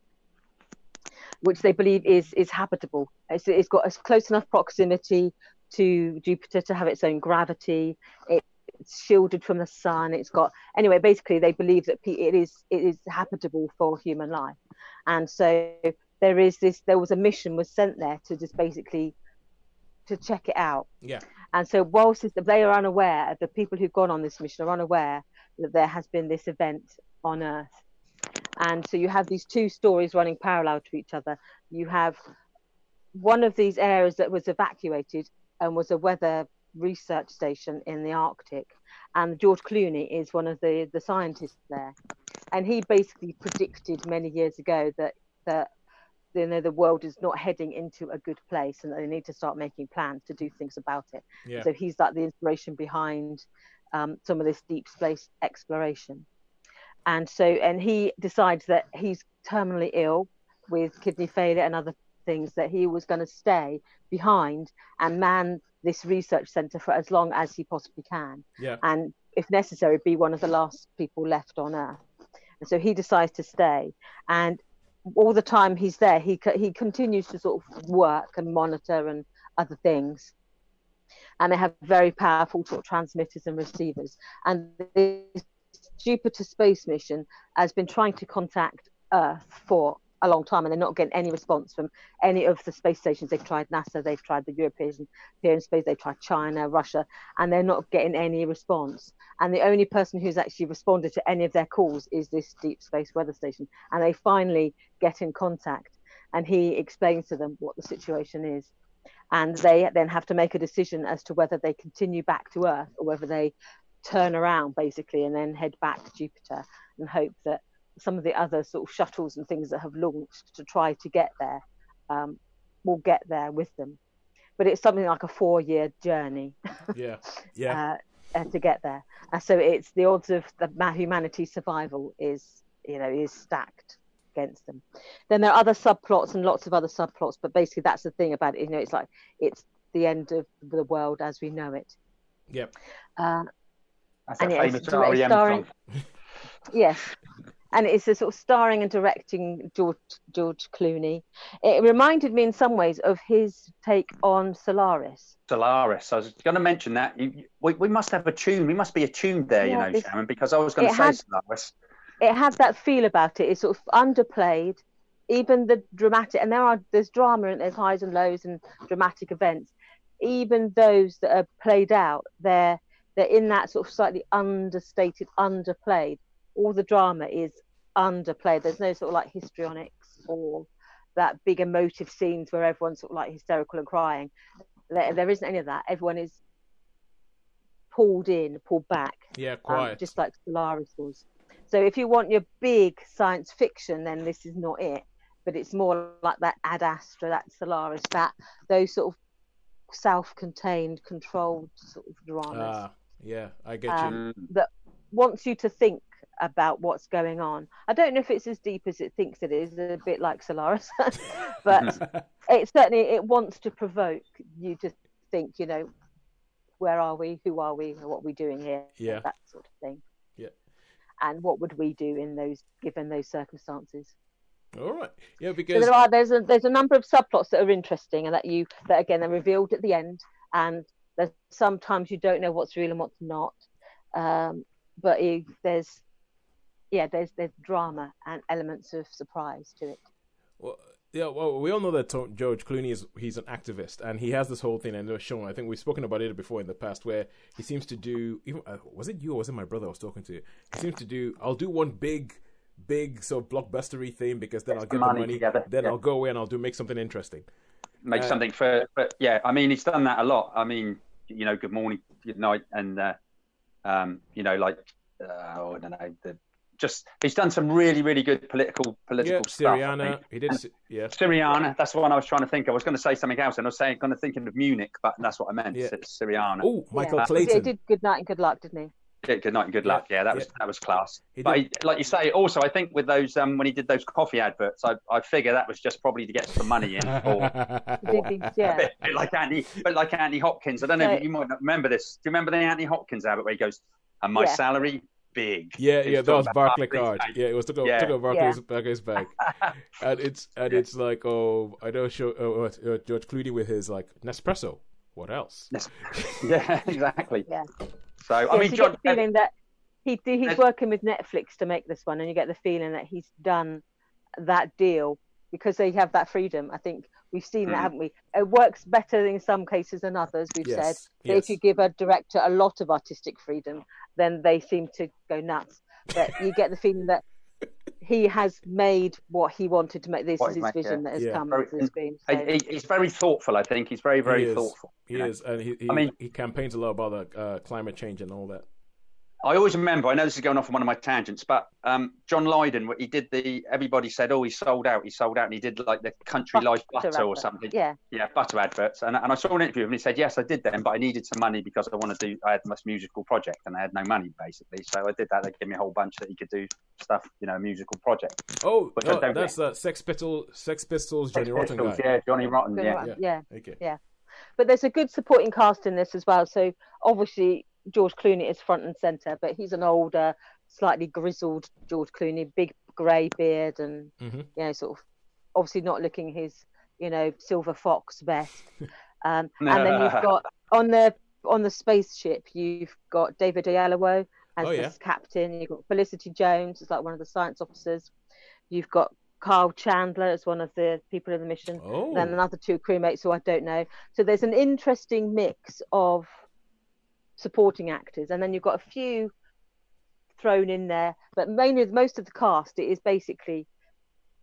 Which they believe is is habitable. It's, it's got a close enough proximity to jupiter to have its own gravity. It, it's shielded from the sun. It's got anyway basically they believe that it is it is habitable for human life. And so there is this there was a mission was sent there to just basically to check it out. Yeah. and so whilst they are unaware the people who've gone on this mission are unaware that there has been this event on earth. And so you have these two stories running parallel to each other. You have one of these areas that was evacuated and was a weather research station in the arctic. And george clooney is one of the the scientists there. And he basically predicted many years ago that that you know the world is not heading into a good place and they need to start making plans to do things about it. Yeah. so he's like the inspiration behind um, some of this deep space exploration and so and he decides that he's terminally ill with kidney failure and other things that he was going to stay behind and man this research center for as long as he possibly can. Yeah. and if necessary be one of the last people left on earth. And so he decides to stay. And all the time he's there he he continues to sort of work and monitor and other things. And they have very powerful sort of transmitters and receivers. And this jupiter space mission has been trying to contact earth for a long time and they're not getting any response from any of the space stations. They've tried nasa they've tried the european european space they've tried china russia and they're not getting any response. And the only person who's actually responded to any of their calls is this deep space weather station and they finally get in contact and he explains to them what the situation is. And they then have to make a decision as to whether they continue back to earth or whether they turn around basically and then head back to jupiter and hope that some of the other sort of shuttles and things that have launched to try to get there um, will get there with them but it's something like a four year journey Yeah. Yeah. uh, to get there. Uh, so it's the odds of the ma- humanity's survival is you know is stacked against them. Then there are other subplots and lots of other subplots, but basically that's the thing about it. You know, it's like it's the end of the world as we know it. yeah. Uh, That's And a famous it's REM starring- song. yes. And it's a sort of starring and directing George George Clooney. It reminded me in some ways of his take on Solaris. Solaris. I was going to mention that. You, we, we must have a tune. We must be attuned there, Yeah, you know, Sharon, because I was going to say had- Solaris. it had that feel about it. It's sort of underplayed, even the dramatic, and there are there's drama and there's highs and lows and dramatic events. Even those that are played out, they're they're in that sort of slightly understated, underplayed. All the drama is underplayed. There's no sort of like histrionics or that big emotive scenes where everyone's sort of like hysterical and crying. There, there isn't any of that. Everyone is pulled in, pulled back Yeah. um, Quiet. just like Solaris was. So if you want your big science fiction, then this is not it. But it's more like that Ad Astra, that Solaris, that those sort of self-contained, controlled sort of dramas. Ah. Yeah. I get Um, That Wants you to think about what's going on. I don't know if it's as deep as it thinks it is, a bit like Solaris, but it certainly it wants to provoke you to think. You know, where are we? Who are we? What are we doing here? Yeah. that sort of thing. Yeah. And what would we do in those given those circumstances? All right. Yeah. So Because there are there's a there's a number of subplots that are interesting and that you that again are revealed at the end and there's sometimes you don't know what's real and what's not. Um, but you, there's yeah there's there's drama and elements of surprise to it. Well, yeah, well, we all know that To- George Clooney is he's an activist, and he has this whole thing, and it was. I think we've spoken about it before in the past, where he seems to do. Even uh, was it you or was it my brother I was talking to? He seems to do. I'll do one big, big sort of blockbustery thing because then I'll Get get the the money money. together, Then yeah. I'll go away and I'll do make something interesting. Make Uh, something for, but yeah, I mean, he's done that a lot. I mean, you know, Good Morning, Good Night, and uh, um, you know, like uh, oh, I don't know, the just he's done some really really good political political Yeah, stuff. I Syriana. He did. s- Yeah. Syriana, that's the one I was trying to think of. I was going to say something else, and I was saying, kind of thinking of Munich, but that's what I meant. Yeah. It's Syriana. Oh, Michael yeah. Clayton. He did good night and good luck, didn't he? Good, good night and good luck. Yeah, that was yeah. that was class. He but did- he, like you say, also I think with those um, when he did those coffee adverts, I, I figure that was just probably to get some money in. Or, He did these- yeah. a bit, bit like Andy, but like Andy Hopkins. I don't know So- if you might not remember this. Do you remember the Andy Hopkins advert where he goes, "And my Yeah. salary big." Yeah, yeah, that was about Barclay Barclays card. Bank. Yeah, it was took over, Yeah. took over Barclays, Barclays Bank, and it's and it's like oh, I know show uh, uh, George Clooney with his like Nespresso. What else? yeah, exactly. Yeah. So I mean, so you John, get the feeling that he he's working with Netflix to make this one, and you get the feeling that he's done that deal because they have that freedom. I think we've seen Mm. that, haven't we? It works better in some cases than others. We've said Yes, that yes. if you give a director a lot of artistic freedom, then they seem to go nuts. But you get the feeling that he has made what he wanted to make. This What is his made, vision yeah. that has Yeah. come Very- to the screen. So, he, he- he's very thoughtful. I think he's very, very He thoughtful. He you know. is, and he he, I mean- he campaigns a lot about the uh, climate change and all that. I always remember. I know this is going off on one of my tangents, but um, John Lydon, what he did the. Everybody said, "Oh, he sold out. He sold out," and he did like the Country Life Butter butter or something. yeah, Yeah, butter adverts. And, and I saw an interview of him and he said, Yes, I did them, but I needed some money because I want to do, I had this musical project and I had no money basically. So I did that. They gave me a whole bunch that he could do stuff, you know, a musical project. Oh, Which I oh don't that's uh, Sex Pistols, Sex Pistols, Johnny Rotten guy. Yeah, Johnny Rotten. Good Yeah. one. yeah. Okay. but there's a good supporting cast in this as well. So obviously George Clooney is front and center, but he's an older, slightly grizzled George Clooney, big grey beard, and Mhm. you know, sort of obviously not looking his you know silver fox best. Um, and then you've got on the on the spaceship, you've got David Oyelowo as Oh, the yeah. captain. You've got Felicity Jones as like one of the science officers. You've got Kyle Chandler as one of the people in the mission Oh, then another two crewmates who I don't know. So there's an interesting mix of supporting actors, and then you've got a few thrown in there, but mainly most of the cast it is basically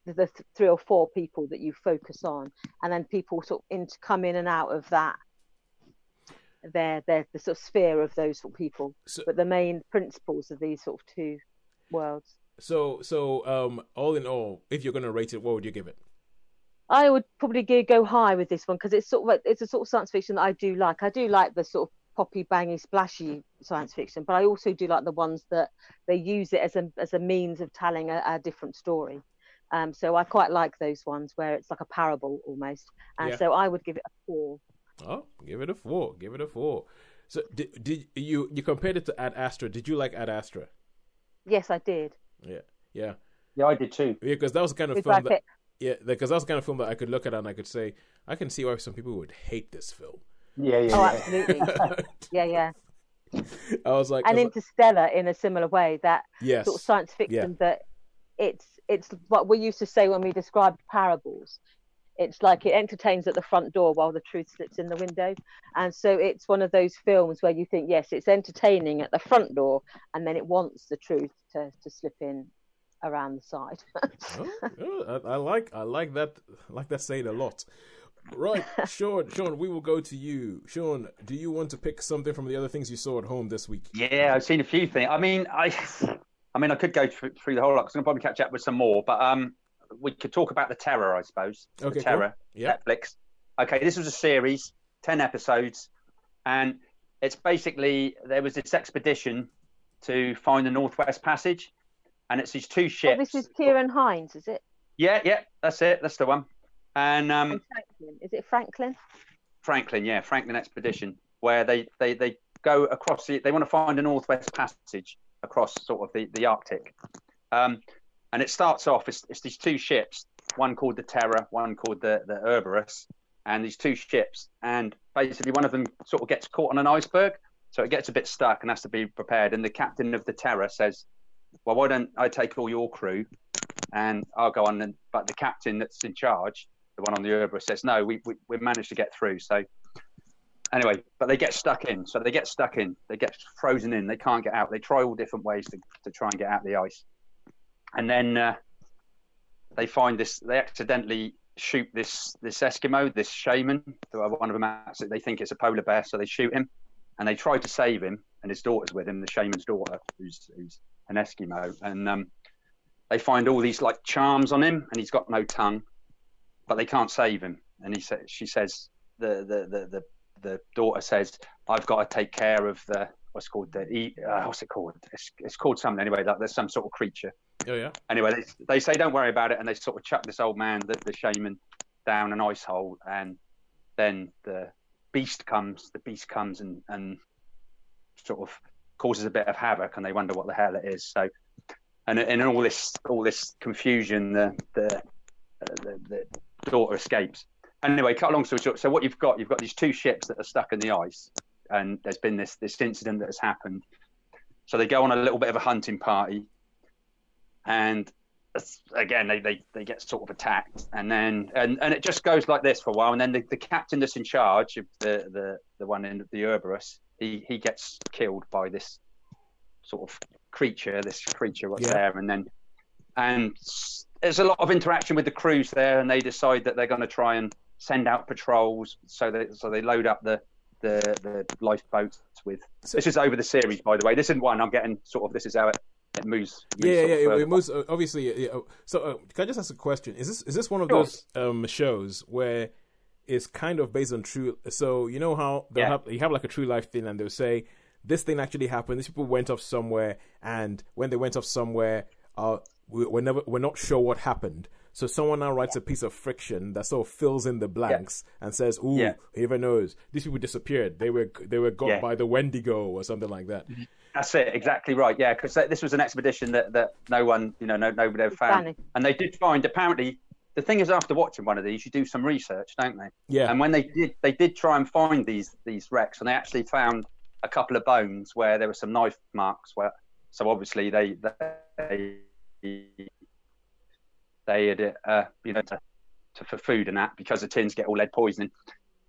the, the th- three or four people that you focus on, and then people sort of in, come in and out of that. Their, their the sort of sphere of those sort of people, So- but the main principles of these sort of two worlds. so so um, all in all, if you're gonna rate it, what would you give it? I would probably go high with this one because it's sort of it's a sort of science fiction that I do like. I do like the sort of poppy, bangy, splashy science fiction, but I also do like the ones that they use it as a as a means of telling a, a different story. Um, so I quite like those ones where it's like a parable almost, and Yeah. so I would give it a four. Oh, give it a four. Give it a four. So did, did you you compared it to Ad Astra? Did you like Ad Astra? Yes, I did. Yeah, yeah, Yeah, I did too. yeah. Because that was the kind of With film that yeah, because that was the kind of film that I could look at and I could say I can see why some people would hate this film. Yeah, yeah. Oh, yeah. absolutely. yeah, yeah. I was like, And I was like, Interstellar in a similar way. That yes, sort of science fiction that it's it's what we used to say when we described parables it's like it entertains at the front door while the truth slips in the window and so it's one of those films where you think yes it's entertaining at the front door and then it wants the truth to, to slip in around the side oh, oh, I, I like I like that I like that saying a lot. Right, Sean. Sean, we will go to you. Sean, do you want to pick something from the other things you saw at home this week? Yeah, I've seen a few things. I mean, I, I mean, I could go through, through the whole lot. 'cause I'm gonna probably catch up with some more, but um, we could talk about the terror, I suppose. Okay, the cool. terror, Yeah. Netflix. Okay, this was a series, ten episodes, and it's basically there was this expedition to find the Northwest Passage, and it's these two ships. this is Ciarán Hinds is it Yeah, yeah, that's it. That's the one. And um, and franklin is it franklin Franklin, yeah, Franklin expedition, where they they they go across the they want to find a northwest passage across sort of the the Arctic. Um, and it starts off it's, it's these two ships, one called the Terror, one called the the Cerberus, and these two ships, and basically one of them sort of gets caught on an iceberg, so it gets a bit stuck and has to be prepared. And the captain of the Terror says, "Well, why don't I take all your crew, and I'll go on?" And but the captain that's in charge the one on the Cerberus says, no, we, we, we managed to get through. So anyway, but they get stuck in. So they get stuck in. They get frozen in. They can't get out. They try all different ways to, to try and get out the ice. And then uh, they find this, they accidentally shoot this this Eskimo, this shaman. One of them, they think it's a polar bear, so they shoot him, and they try to save him, and his daughter's with him, the shaman's daughter, who's who's an Eskimo, and um, they find all these like charms on him, and he's got no tongue, but they can't save him. And he says, she says, the the the the, the daughter says, I've got to take care of the what's called the uh, what's it called? It's, it's called something anyway. That there's some sort of creature. Oh yeah. Anyway, they, they say don't worry about it, and they sort of chuck this old man, the, the shaman, down an ice hole, and then the beast comes. The beast comes and and sort of causes a bit of havoc, and they wonder what the hell it is. So, and in all this all this confusion, the the, uh, the, the daughter escapes. Anyway, cut a long story short. So what you've got, you've got these two ships that are stuck in the ice, and there's been this this incident that has happened. So they go on a little bit of a hunting party, and again they, they, they get sort of attacked, and then and, and it just goes like this for a while, and then the, the captain that's in charge of the the the one in the Cerberus, he he gets killed by this sort of creature, this creature what's Yeah. there, and then and there's a lot of interaction with the crews there, and they decide that they're going to try and send out patrols. So they so they load up the the, the lifeboats with. So- this is over the series, by the way. This isn't one. I'm getting sort of. This is how it, it moves. moves Yeah, yeah, sort yeah. of It, it moves. Uh, obviously, yeah, uh, so uh, can I just ask a question? Is this is this one of those um, shows where it's kind of based on true? So you know how they'll Yeah. have you have like a true life thing, and they'll say this thing actually happened. These people went off somewhere, and when they went off somewhere, uh, we, we're never we're not sure what happened. So someone now writes a piece of friction that sort of fills in the blanks and says, "Ooh, Yeah. whoever knows, these people disappeared. They were they were got Yeah. by the Wendigo or something like that." Mm-hmm. That's it, exactly right. Yeah, because this was an expedition that, that no one, you know, no, nobody ever found. Danny. And they did find, apparently, the thing is, after watching one of these, you do some research, don't they? Yeah, And when they did, they did try and find these these wrecks, and they actually found a couple of bones where there were some knife marks. Where, so obviously they they they had uh, you know, to, to, for food and that because the tins get all lead poisoning.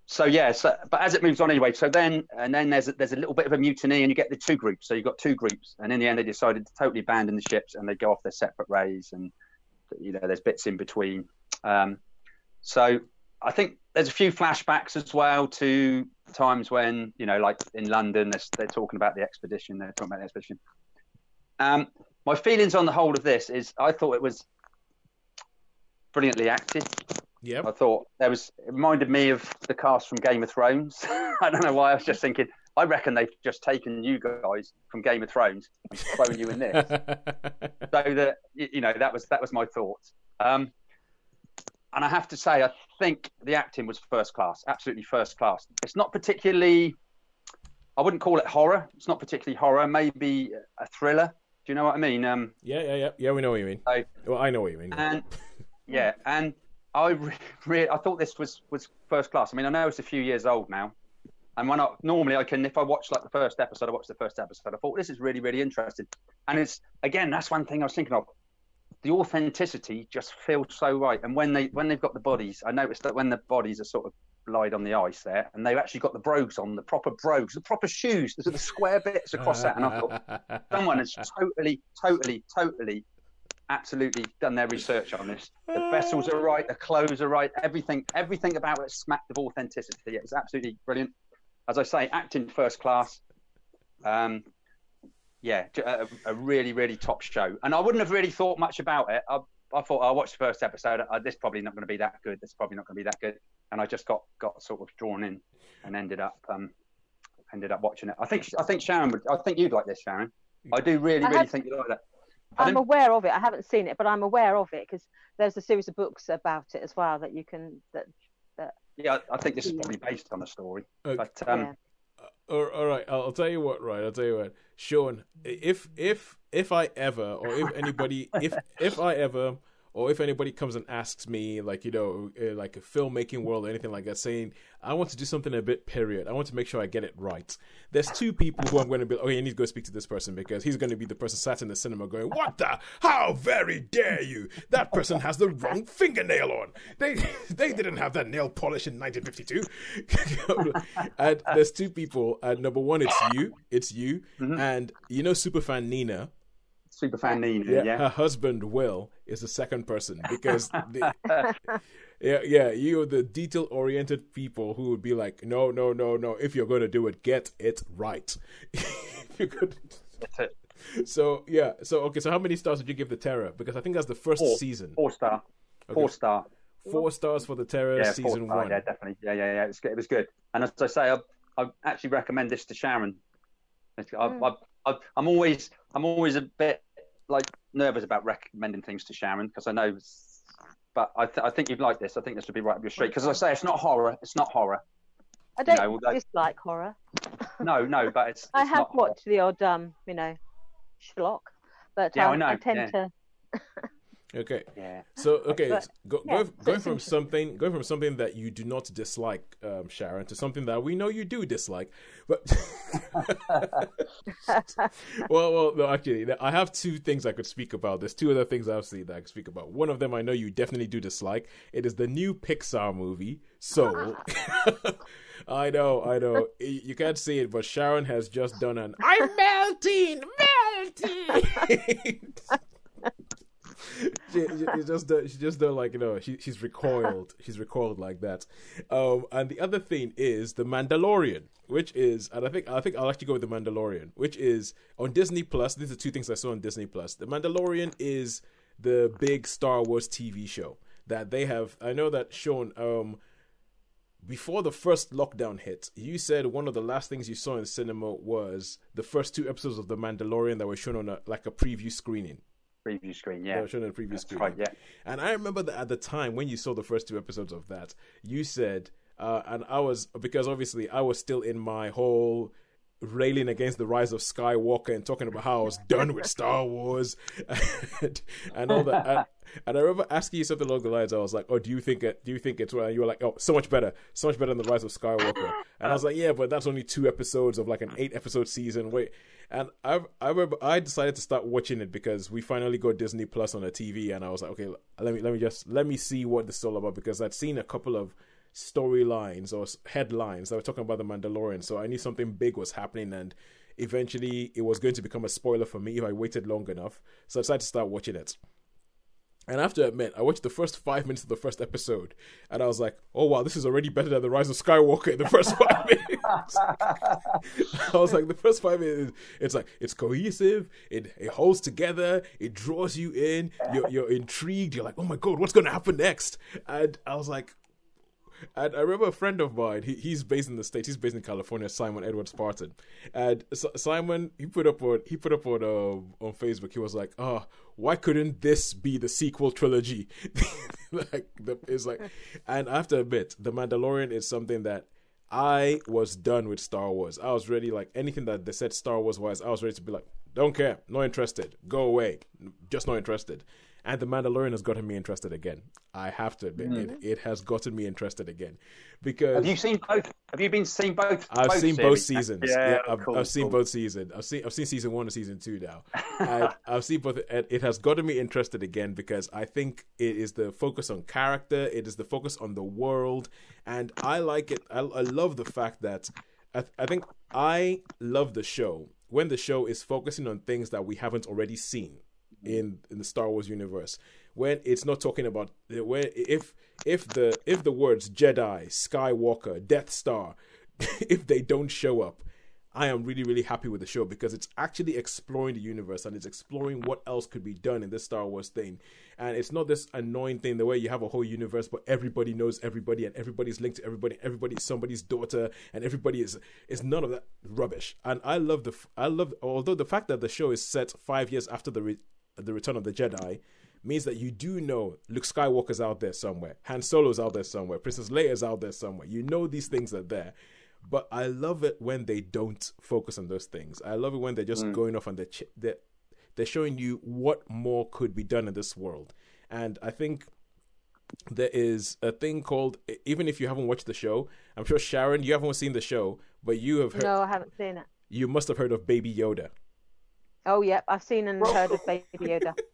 So yeah, so but as it moves on anyway, so then and then there's a, there's a little bit of a mutiny, and you get the two groups. So you've got two groups, and in the end they decided to totally abandon the ships and they go off their separate ways, and you know there's bits in between. Um, so I think there's a few flashbacks as well to times when you know, like in London, they're, they're talking about the expedition. They're talking about the expedition. Um, my feelings on the whole of this is I thought it was brilliantly acted. Yeah. I thought there was it reminded me of the cast from Game of Thrones. I don't know why I was just thinking. I reckon they've just taken you guys from Game of Thrones and thrown you in this. so that you know that was that was my thoughts. Um, and I have to say, I think the acting was first class, absolutely first class. It's not particularly, I wouldn't call it horror. It's not particularly horror. Maybe a thriller. Do you know what I mean? Um, Yeah, yeah, yeah, yeah. We know what you mean. I- well, I know what you mean. and yeah, and I re- re- I thought this was was first class. I mean, I know it's a few years old now, and when I normally I can if I watch like the first episode, I watch the first episode. I thought this is really really interesting, and it's again that's one thing I was thinking of. The authenticity just feels so right, and when they when they've got the bodies, I noticed that when the bodies are sort of lied on the ice there, and they've actually got the brogues on, the proper brogues, the proper shoes. There's the square bits across that, and I thought someone has totally, totally, totally, absolutely done their research on this. The vessels are right, the clothes are right, everything, everything about it smacked of authenticity. It was absolutely brilliant. As I say, acting first class. Um, yeah, a really, really top show. And I wouldn't have really thought much about it. I, I thought I'll watch the first episode. Uh, this probably not going to be that good. This is probably not going to be that good. And I just got got sort of drawn in and ended up um, ended up watching it. I think I think Sharon would. I think you'd like this, Sharon. I do really, I really had- think you'd like that. I'm Pardon? aware of it. I haven't seen it, but I'm aware of it because there's a series of books about it as well that you can. That that. Yeah, I think this is probably based on a story. Okay. But um, yeah. All all right, I'll I'll tell you what. Right, I'll tell you what, Sean. If if if I ever, or if anybody, if if I ever, or if anybody comes and asks me, like you know, uh, like a filmmaking world or anything like that, saying I want to do something a bit period, I want to make sure I get it right. There's two people who I'm going to be. Okay, I need to go speak to this person because he's going to be the person sat in the cinema going, "What the? How very dare you? That person has the wrong fingernail on. They they didn't have that nail polish in 1952." and there's two people. And number one, it's you. It's you. And you know, superfan Nina. Superfan Nina, yeah. Her husband Will is the second person because the, Yeah, yeah, you're the detail oriented people who would be like, no, no, no, no. If you're going to do it, get it right. you're good. That's it. So yeah, so okay, so how many stars would you give the Terror? Because I think that's the first Four. season. Four star. Four star. Four stars for the Terror Yeah, season star. one. Yeah, definitely. Yeah, yeah, yeah. It was good. It was good. And as I say, I, I actually recommend this to Sharon. I, Mm. I, I, I'm always, I'm always a bit like nervous about recommending things to Sharon because I know. But I, th- I think you'd like this. I think this would be right up your street because as I say, it's not horror. It's not horror. I don't know, like- dislike horror. No, no, but it's. I it's have not horror. watched the odd, um, you know, schlock, but Yeah, I um, know, tend yeah. to. Okay, Yeah. so okay, But, go, yeah, go, so going from something, going from something that you do not dislike, um, Sharon, to something that we know you do dislike. But well, well, no, actually, I have two things I could speak about. There's two other things I've seen that I could speak about. One of them I know you definitely do dislike. It is the new Pixar movie Soul. I know, I know. You can't see it, but Sharon has just done an "I'm melting, melting." she, she, she's just done, she just done like you know she, she's recoiled she's recoiled like that. Um and the other thing is the mandalorian which is and i think i think i'll actually go with the mandalorian which is on disney plus. These are two things i saw on disney plus. The mandalorian is the big star wars tv show that they have i know that sean um before the first lockdown hit, you said one of the last things you saw in the cinema was the first two episodes of The Mandalorian that were shown on a, like a preview screening. Preview screen. Yeah. were shown on preview That's screening. right. Yeah. And I remember that at the time when you saw the first two episodes of that, you said, uh, and I was because obviously I was still in my whole railing against the rise of Skywalker and talking about how I was done with Star Wars and, and all that. And, and I remember asking you something along the lines. I was like, "Oh, do you think it? Do you think it's?" right?" And you were like, "Oh, so much better, so much better than the rise of Skywalker." And I was like, "Yeah, but that's only two episodes of like an eight episode season. Wait." And I I remember I decided to start watching it because we finally got Disney Plus on the TV, and I was like, okay, let me let me just let me see what this is all about because I'd seen a couple of storylines or headlines that were talking about the Mandalorian, so I knew something big was happening, and eventually it was going to become a spoiler for me if I waited long enough. So I decided to start watching it. And I have to admit, I watched the first five minutes of the first episode, and I was like, "Oh wow, this is already better than the Rise of Skywalker." In the first five minutes, I was like, "The first five minutes, it's like it's cohesive, it it holds together, it draws you in, you're you're intrigued, you're like, oh my god, what's going to happen next?" And I was like, and I remember a friend of mine, he, he's based in the States, he's based in California, Simon Edward Spartan. And S- Simon, he put up on he put up on uh, on Facebook, he was like, Oh, why couldn't this be the sequel trilogy? like the, it's like and I have to admit, The Mandalorian is something that I was done with Star Wars. I was ready, like anything that they said Star Wars wise, I was ready to be like, don't care, not interested, go away, just not interested. And The Mandalorian has gotten me interested again. I have to admit, it, mm-hmm. it has gotten me interested again because Have you seen both? Have you been seen both? I've both seen both seasons. Yeah, I've, cool, I've seen cool. both seasons. I've seen I've seen season one and season two now. and I've seen both, and it has gotten me interested again because I think it is the focus on character. It is the focus on the world, and I like it. I, I love the fact that I, I think I love the show when the show is focusing on things that we haven't already seen in in the Star Wars universe. When it's not talking about when if if the if the words Jedi, Skywalker, Death Star, if they don't show up, I am really really happy with the show because it's actually exploring the universe and it's exploring what else could be done in this Star Wars thing. And it's not this annoying thing the way you have a whole universe but everybody knows everybody and everybody's linked to everybody, everybody's somebody's daughter and everybody is is none of that rubbish. And I love the I love although the fact that the show is set 5 years after the re- the return of the Jedi means that you do know Luke Skywalker's out there somewhere, Han Solo's out there somewhere, Princess Leia's out there somewhere. You know these things are there. But I love it when they don't focus on those things. I love it when they're just mm. going off and they're, ch- they're they're showing you what more could be done in this world. And I think there is a thing called even if you haven't watched the show, I'm sure Sharon, you haven't seen the show, but you have heard, No, I haven't seen it. you must have heard of Baby Yoda. Oh, yep, I've seen and heard of Baby Yoda.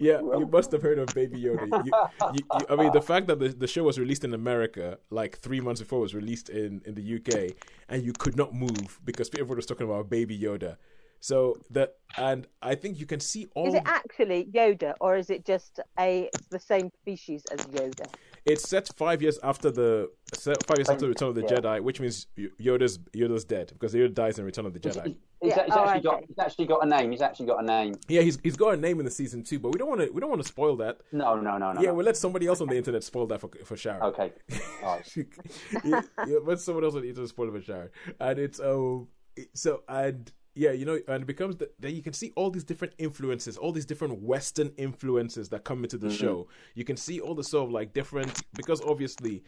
Yeah, you must have heard of Baby Yoda. You, you, you, I mean, the fact that the, the show was released in America like three months before it was released in, in the UK, and you could not move because everyone was talking about Baby Yoda. So that, and I think you can see all. Is it actually Yoda or is it just a the same species as Yoda? It's set five years after the set five years after Return of the Yeah. Jedi, which means Yoda's Yoda's dead because Yoda dies in Return of the Jedi. he's, Yeah, he's oh, actually got he's actually got a name. He's actually got a name. Yeah, he's he's got a name in the season two, but we don't want to we don't want to spoil that. No, no, no, no. yeah, no. we'll let somebody else on the internet spoil that for for Sharon. Okay. All right. yeah, yeah, but someone else on the internet spoil it for Sharon, and it's oh, so and yeah, you know, and it becomes that you can see all these different influences, all these different Western influences that come into the Mm-hmm. show. You can see all the sort of like different because obviously.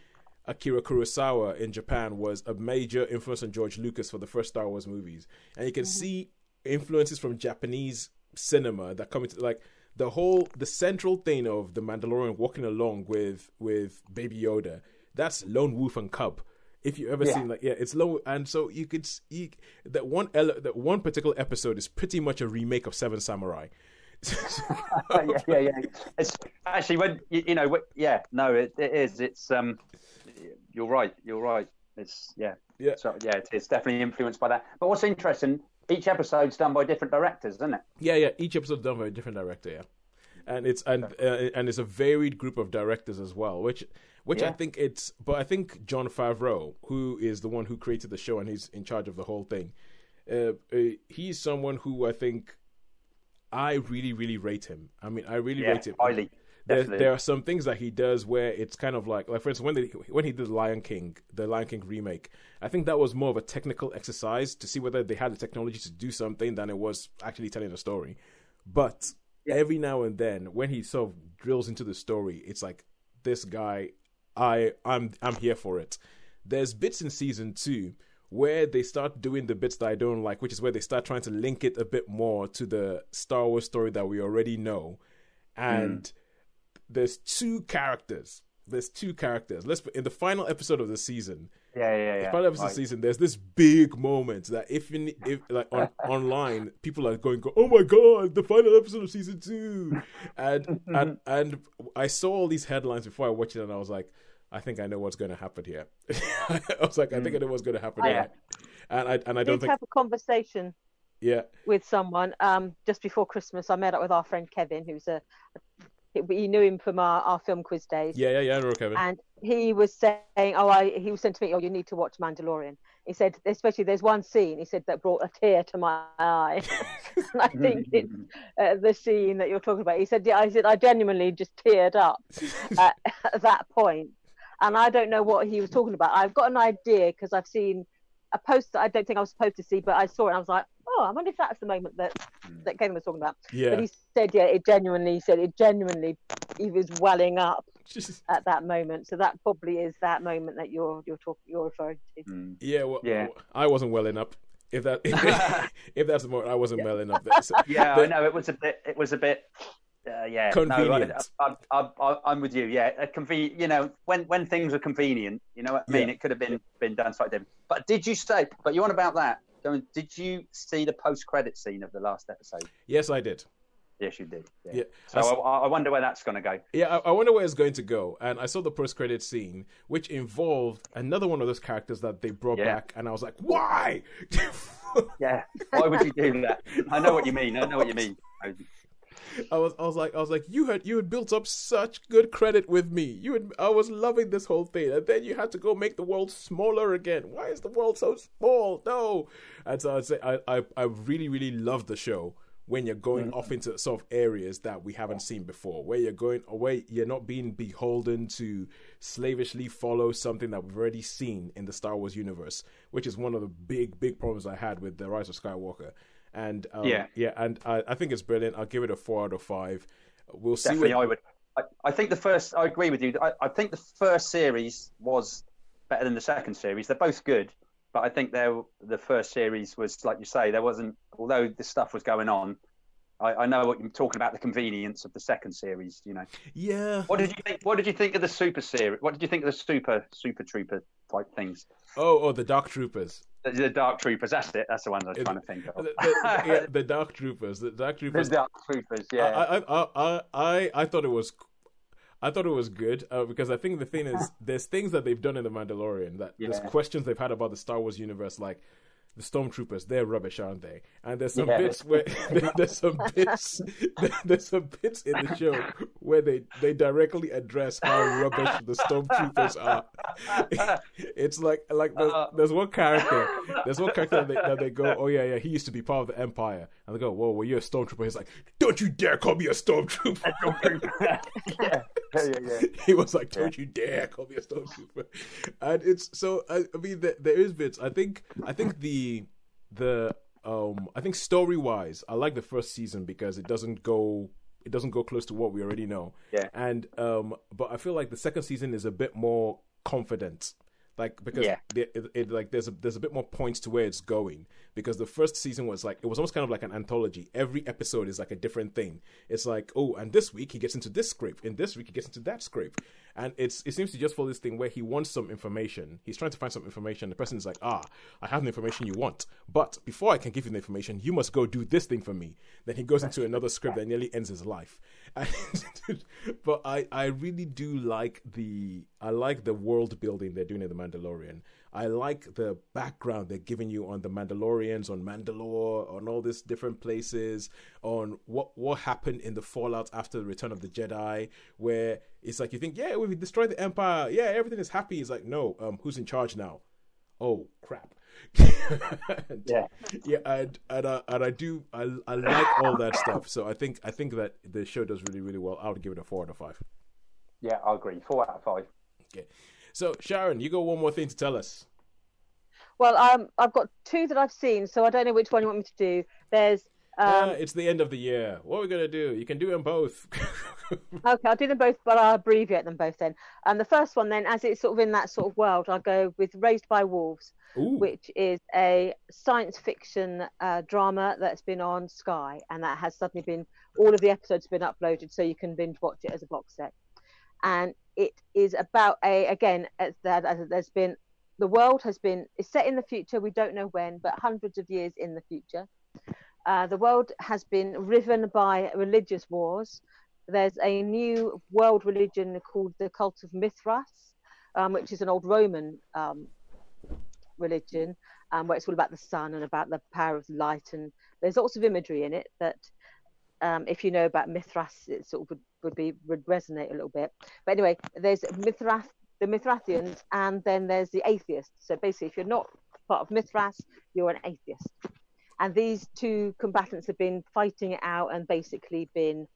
Akira Kurosawa in Japan was a major influence on George Lucas for the first Star Wars movies, and you can see influences from Japanese cinema that come into like the whole the central thing of the Mandalorian walking along with with Baby Yoda. That's Lone Wolf and Cub. If you ever Yeah. seen like yeah, it's low, and so you could see that one ele- that one particular episode is pretty much a remake of Seven Samurai. yeah, yeah, yeah. It's actually when you, you know, yeah, no, it, it is. It's um, you're right. You're right. It's yeah, Yeah. So yeah, it is definitely influenced by that. But what's interesting, each episode's done by different directors, isn't it? Yeah, yeah. Each episode's done by a different director. Yeah, and it's and uh, and it's a varied group of directors as well, which which I think it's. But I think Jon Favreau, who is the one who created the show and he's in charge of the whole thing, uh, uh, he's someone who I think I really really rate him. I mean, I really Yeah, rate him. highly. There, there are some things that he does where it's kind of like, like for instance, when they, when he did Lion King, the Lion King remake, I think that was more of a technical exercise to see whether they had the technology to do something than it was actually telling a story. But every now and then, when he sort of drills into the story, it's like this guy, I, I'm, I'm here for it. There's bits in season two where they start doing the bits that I don't like, which is where they start trying to link it a bit more to the Star Wars story that we already know, and hmm. there's two characters. There's two characters. Let's in the final episode of the season. Yeah, yeah, yeah. The final episode of the season. There's this big moment that if in, if like on, online people are going go, oh my god, the final episode of season two, and and and I saw all these headlines before I watched it, and I was like, I think I know what's going to happen here. I was like, I think I know what's going to happen I- here, and I and I I don't think have a conversation yeah with someone um, just before Christmas. I met up with our friend Kevin, who's a he knew him from our, our film quiz days, yeah yeah yeah I Kevin and he was saying, "Oh, I," he was saying to me, "Oh, you need to watch Mandalorian." He said, especially there's one scene he said that brought a tear to my eye, and I think it's uh, the scene that you're talking about. He said, "Yeah," I said, "I genuinely just teared up at, at that point," and I don't know what he was talking about. I've got an idea because I've seen a post that I don't think I was supposed to see, but I saw it and I was like, "Oh, I wonder if that's the moment that that Kevin was talking about." yeah But he said, "Yeah, it genuinely he said it genuinely he was welling up at that moment. So that probably is that moment that you're you're talking you're referring to." Mm. yeah well, Yeah. I wasn't welling up. If that if, if that's the moment I wasn't welling up. That's, Yeah, the- I know it was a bit. It was a bit. Uh, yeah, Convenient. No, I, I, I, I'm with you. Yeah, a conven- You know, when when things are convenient, you know what I mean. Yeah. It could have been been done slightly different. But did you say? But you on about that? I did you see the post credit scene of the last episode? yes, I did. Yes, you did. Yeah. Yeah. So I wonder where that's going to go. Yeah, I, I wonder where it's going to go. And I saw the post credit scene, which involved another one of those characters that they brought Yeah. back, and I was like, why? Yeah. Why would you do that? I know what you mean. I know what you mean. I was, I was like, I was like, you had, you had built up such good credit with me. You had, I was loving this whole thing, and then you had to go make the world smaller again. Why is the world so small? No. And so I'd say, I, I, I really, really love the show when you're going mm. off into sort of areas that we haven't seen before, where you're going away, you're not being beholden to slavishly follow something that we've already seen in the Star Wars universe, which is one of the big, big problems I had with the Rise of Skywalker. And um, Yeah. yeah, and I, I think it's brilliant. I'll give it a four out of five. We'll see. Definitely, What, I would. I, I think the first. I agree with you. I, I think the first series was better than the second series. They're both good, but I think they the first series was like you say. There wasn't, although this stuff was going on. I, I know what you're talking about. The convenience of the second series. You know. yeah. What did you think? What did you think of the super series? What did you think of the super super trooper type things? Oh, oh, the Dark Troopers. The, the dark troopers. That's it. That's the ones I was It- trying to think of. the- yeah, the Dark Troopers. The Dark Troopers. the dark troopers. Yeah. I, I, I, I, I thought it was, I thought it was good uh, because I think the thing is, there's things that they've done in the Mandalorian that there's questions they've had about the Star Wars universe. Like, the stormtroopers they're rubbish aren't they? And there's some Yeah. bits where there's some bits there's some bits in the show where they they directly address how rubbish the stormtroopers are. It's like like there's, Uh. there's one character there's one character that they, that they go oh yeah yeah he used to be part of the empire. And they go whoa well you're a stormtrooper? He's like don't you dare call me a stormtrooper. Yeah, yeah, yeah, yeah. he was like, "Don't you dare call me a stormtrooper," and it's so. I, I mean, there, there is bits. I think. I think the the um. I think story wise, I like the first season because it doesn't go. It doesn't go close to what we already know. Yeah. And um. But I feel like the second season is a bit more confident. Like because Yeah. the- it, it like there's a there's a bit more points to where it's going because the first season was like it was almost kind of like an anthology. Every episode is like a different thing. It's like oh, and this week he gets into this scrape, and this week he gets into that scrape, and it's it seems to just follow this thing where he wants some information. He's trying to find some information. The person is like ah, I have the information you want, but before I can give you the information, you must go do this thing for me. Then he goes into another script that nearly ends his life. But I I really do like the I like the world building they're doing in the Mandalorian. I like the background they're giving you on the Mandalorians, on Mandalore, on all these different places, on what what happened in the fallout after the Return of the Jedi, where it's like you think, yeah, we destroyed the Empire, yeah, everything is happy. It's like, no, um, who's in charge now? Oh crap. And- Yeah. yeah, and and, uh, and I do I I like all that stuff. So I think I think that the show does really really well. I would give it a four out of five. Yeah, I agree. Four out of five. Okay, so Sharon, you got one more thing to tell us. Well, um, I've got two that I've seen, so I don't know which one you want me to do. There's um, uh, it's the end of the year. What are we gonna do? You can do them both. Okay, I'll do them both, but I'll abbreviate them both then. Um, the first one, then, as it's sort of in that sort of world, I'll go with Raised by Wolves, Ooh, which is a science fiction uh, drama that's been on Sky, and that has suddenly been all of the episodes been uploaded, so you can binge watch it as a box set. And it is about a again, as that there's been the world has been is set in the future. We don't know when, but hundreds of years in the future. Uh, the world has been riven by religious wars. There's a new world religion called the Cult of Mithras, um, which is an old Roman um, religion, um, where it's all about the sun and about the power of light. And there's lots of imagery in it that, um, if you know about Mithras, it sort of would, would be would resonate a little bit. But anyway, there's Mithras, the Mithrathians, and then there's the atheists. So basically, if you're not part of Mithras, you're an atheist. And these two combatants have been fighting it out and basically been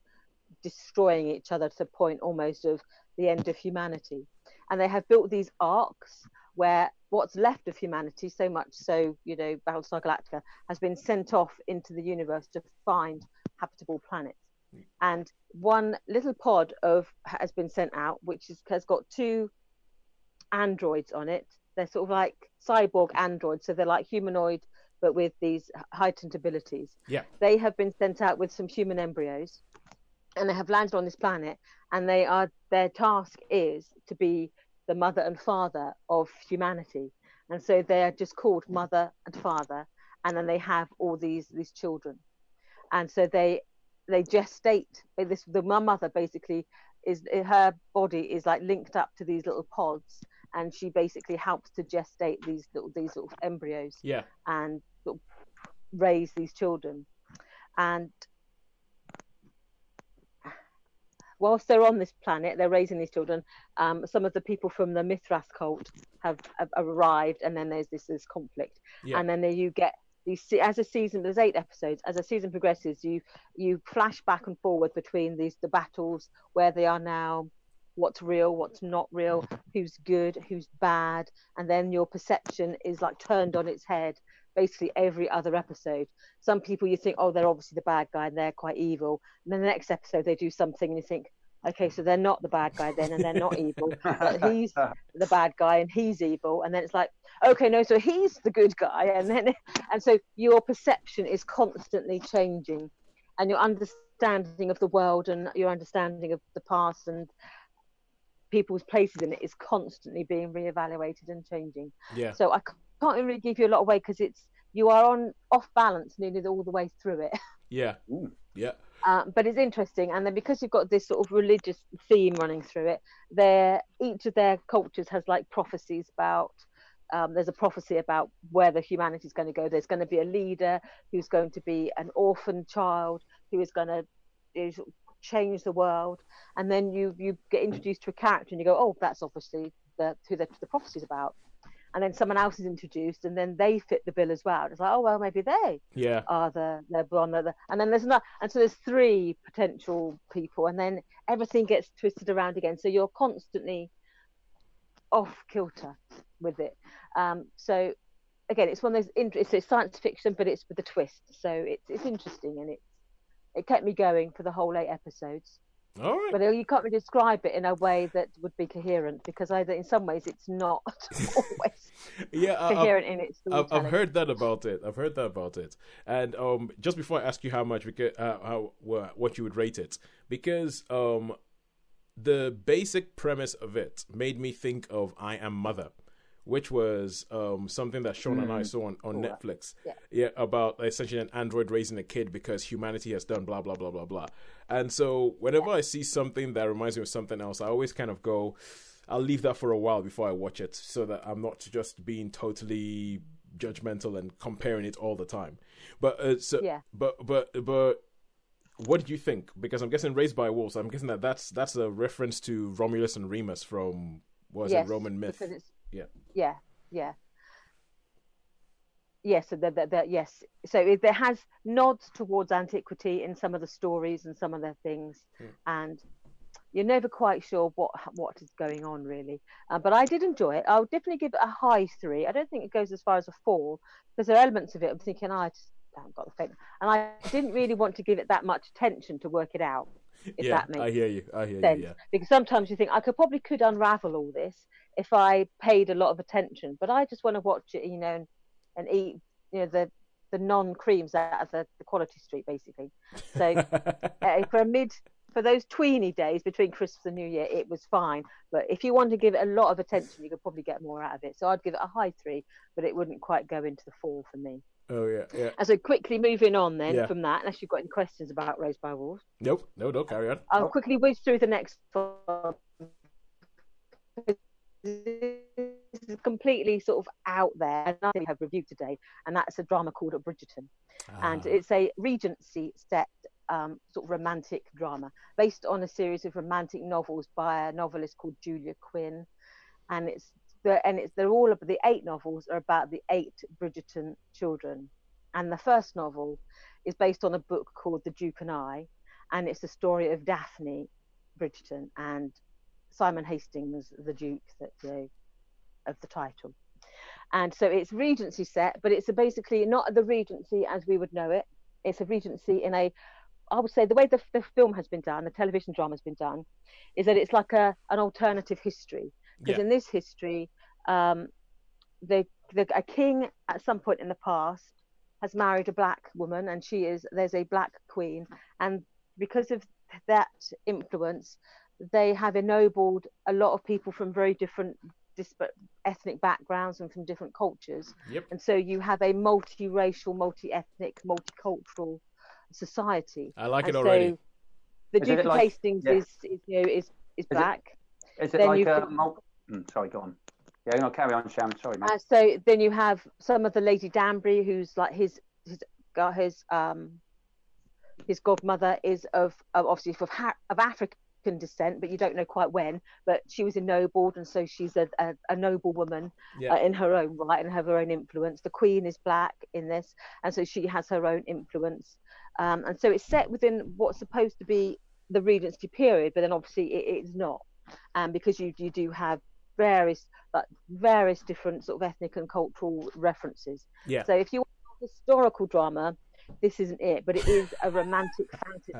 destroying each other to the point almost of the end of humanity. And they have built these arks where what's left of humanity, so much so, you know, Battlestar Galactica, has been sent off into the universe to find habitable planets. And one little pod of has been sent out, which is, has got two androids on it. They're sort of like cyborg androids, so they're like humanoid, but with these heightened abilities yeah, they have been sent out with some human embryos and they have landed on this planet and they are their task is to be the mother and father of humanity. And so they are just called mother and father and then they have all these these children. And so they they gestate this the my mother basically is her body is like linked up to these little pods and she basically helps to gestate these little these little embryos yeah, and sort of raise these children. And whilst they're on this planet, they're raising these children. Um, some of the people from the Mithras cult have, have arrived, and then there's this this conflict. yeah. And then there you get these as a season. There's eight episodes. As a season progresses, you you flash back and forward between these the battles where they are now. What's real, what's not real, who's good, who's bad, and then your perception is like turned on its head basically every other episode. Some people you think, oh, they're obviously the bad guy and they're quite evil. And then the next episode they do something and you think, okay, so they're not the bad guy then and they're not evil. But he's the bad guy and he's evil. And then it's like, okay, no, so he's the good guy. And then and so your perception is constantly changing and your understanding of the world and your understanding of the past and people's places in it is constantly being reevaluated and changing. yeah. So I c- can't really give you a lot of way because it's you are on off balance nearly all the way through it. Yeah, Ooh. yeah, Um, but it's interesting, and then because you've got this sort of religious theme running through it, there each of their cultures has like prophecies about um, there's a prophecy about where the humanity is going to go. There's going to be a leader who's going to be an orphan child who is going to is, change the world, and then you you get introduced to a character and you go, oh, that's obviously the who the, the prophecy's about. And then someone else is introduced, and then they fit the bill as well. It's like, oh well, maybe they Yeah. are the the blonde, the, and then there's not, and so there's three potential people, and then everything gets twisted around again. So you're constantly off kilter with it. Um, so again, it's one of those. int- It's, it's science fiction, but it's with a twist. So it's it's interesting, and it's it kept me going for the whole eight episodes. All right. But you can't really describe it in a way that would be coherent because either in some ways it's not always yeah. I- I've- its I've, I've heard that about it. I've heard that about it. And um, just before I ask you how much, because uh, how what you would rate it, because um, the basic premise of it made me think of I Am Mother, which was um something that Sean and I saw on, on Cool. Netflix. Yeah. about essentially an android raising a kid because humanity has done blah blah blah blah blah. And so whenever I see something that reminds me of something else, I always kind of go. I'll leave that for a while before I watch it, so that I'm not just being totally judgmental and comparing it all the time. But uh, so, Yeah. but but but what did you think? Because I'm guessing Raised by Wolves. I'm guessing that that's that's a reference to Romulus and Remus from what was yes, it Roman myth? Yeah. yeah yeah yes so that that that- yes so it, there has nods towards antiquity in some of the stories and some of the things Hmm. and you're never quite sure what what is going on really uh, but i did enjoy it i'll definitely give it a high three i don't think it goes as far as a four because there are elements of it i'm thinking "Oh, i just haven't got the thing and i didn't really want to give it that much attention to work it out if yeah, that makes I hear you. I hear sense you. Yeah. because sometimes you think I could probably could unravel all this if I paid a lot of attention, but I just want to watch it, you know, and, and eat, you know, the the non creams out of the, the quality street basically. So uh, for a mid for those tweeny days between Christmas and New Year, it was fine. But if you want to give it a lot of attention, you could probably get more out of it. So I'd give it a high three, but it wouldn't quite go into the four for me. oh yeah, yeah. And so quickly moving on then Yeah. from that, unless you've got any questions about Raised by Wolves. Nope, no, no, carry on. I'll Oh. quickly whiz through the next one. This is completely sort of out there, and I have reviewed today, and that's a drama called Bridgerton, and Ah. it's a Regency set um, sort of romantic drama based on a series of romantic novels by a novelist called Julia Quinn, and it's the and it's they're all the eight novels are about the eight Bridgerton children, and the first novel is based on a book called The Duke and I, and it's the story of Daphne Bridgerton and Simon Hastings the Duke that uh, of the title. And so it's Regency set, but it's basically not the Regency as we would know it. It's a Regency in a, I would say the way the, the film has been done, the television drama has been done, is that it's like a an alternative history. Because Yeah. in this history, um, the, the a king at some point in the past has married a black woman, and she is there's a black queen, and because of that influence, they have ennobled a lot of people from very different disparate ethnic backgrounds and from different cultures. Yep. And so you have a multiracial, multi-ethnic, multicultural society. I like it And already. So the Is Duke of like- Hastings yeah. is, is you know is is it- black. Is it like a got- mul- mm, sorry, go on. Yeah, no, carry on, Sharon. Sorry, mate. Uh, so then you have some of the Lady Danbury, who's like his his got his um his godmother is of, of obviously of, ha- of African descent, but you don't know quite when. But she was ennobled, and so she's a, a, a noble woman Yeah. uh, in her own right and have her own influence. The Queen is black in this, and so she has her own influence. Um, and so it's set within what's supposed to be the Regency period, but then obviously it is not, um, because you you do have various like various different sort of ethnic and cultural references. Yeah. So if you want a historical drama, this isn't it, but it is a romantic fantasy.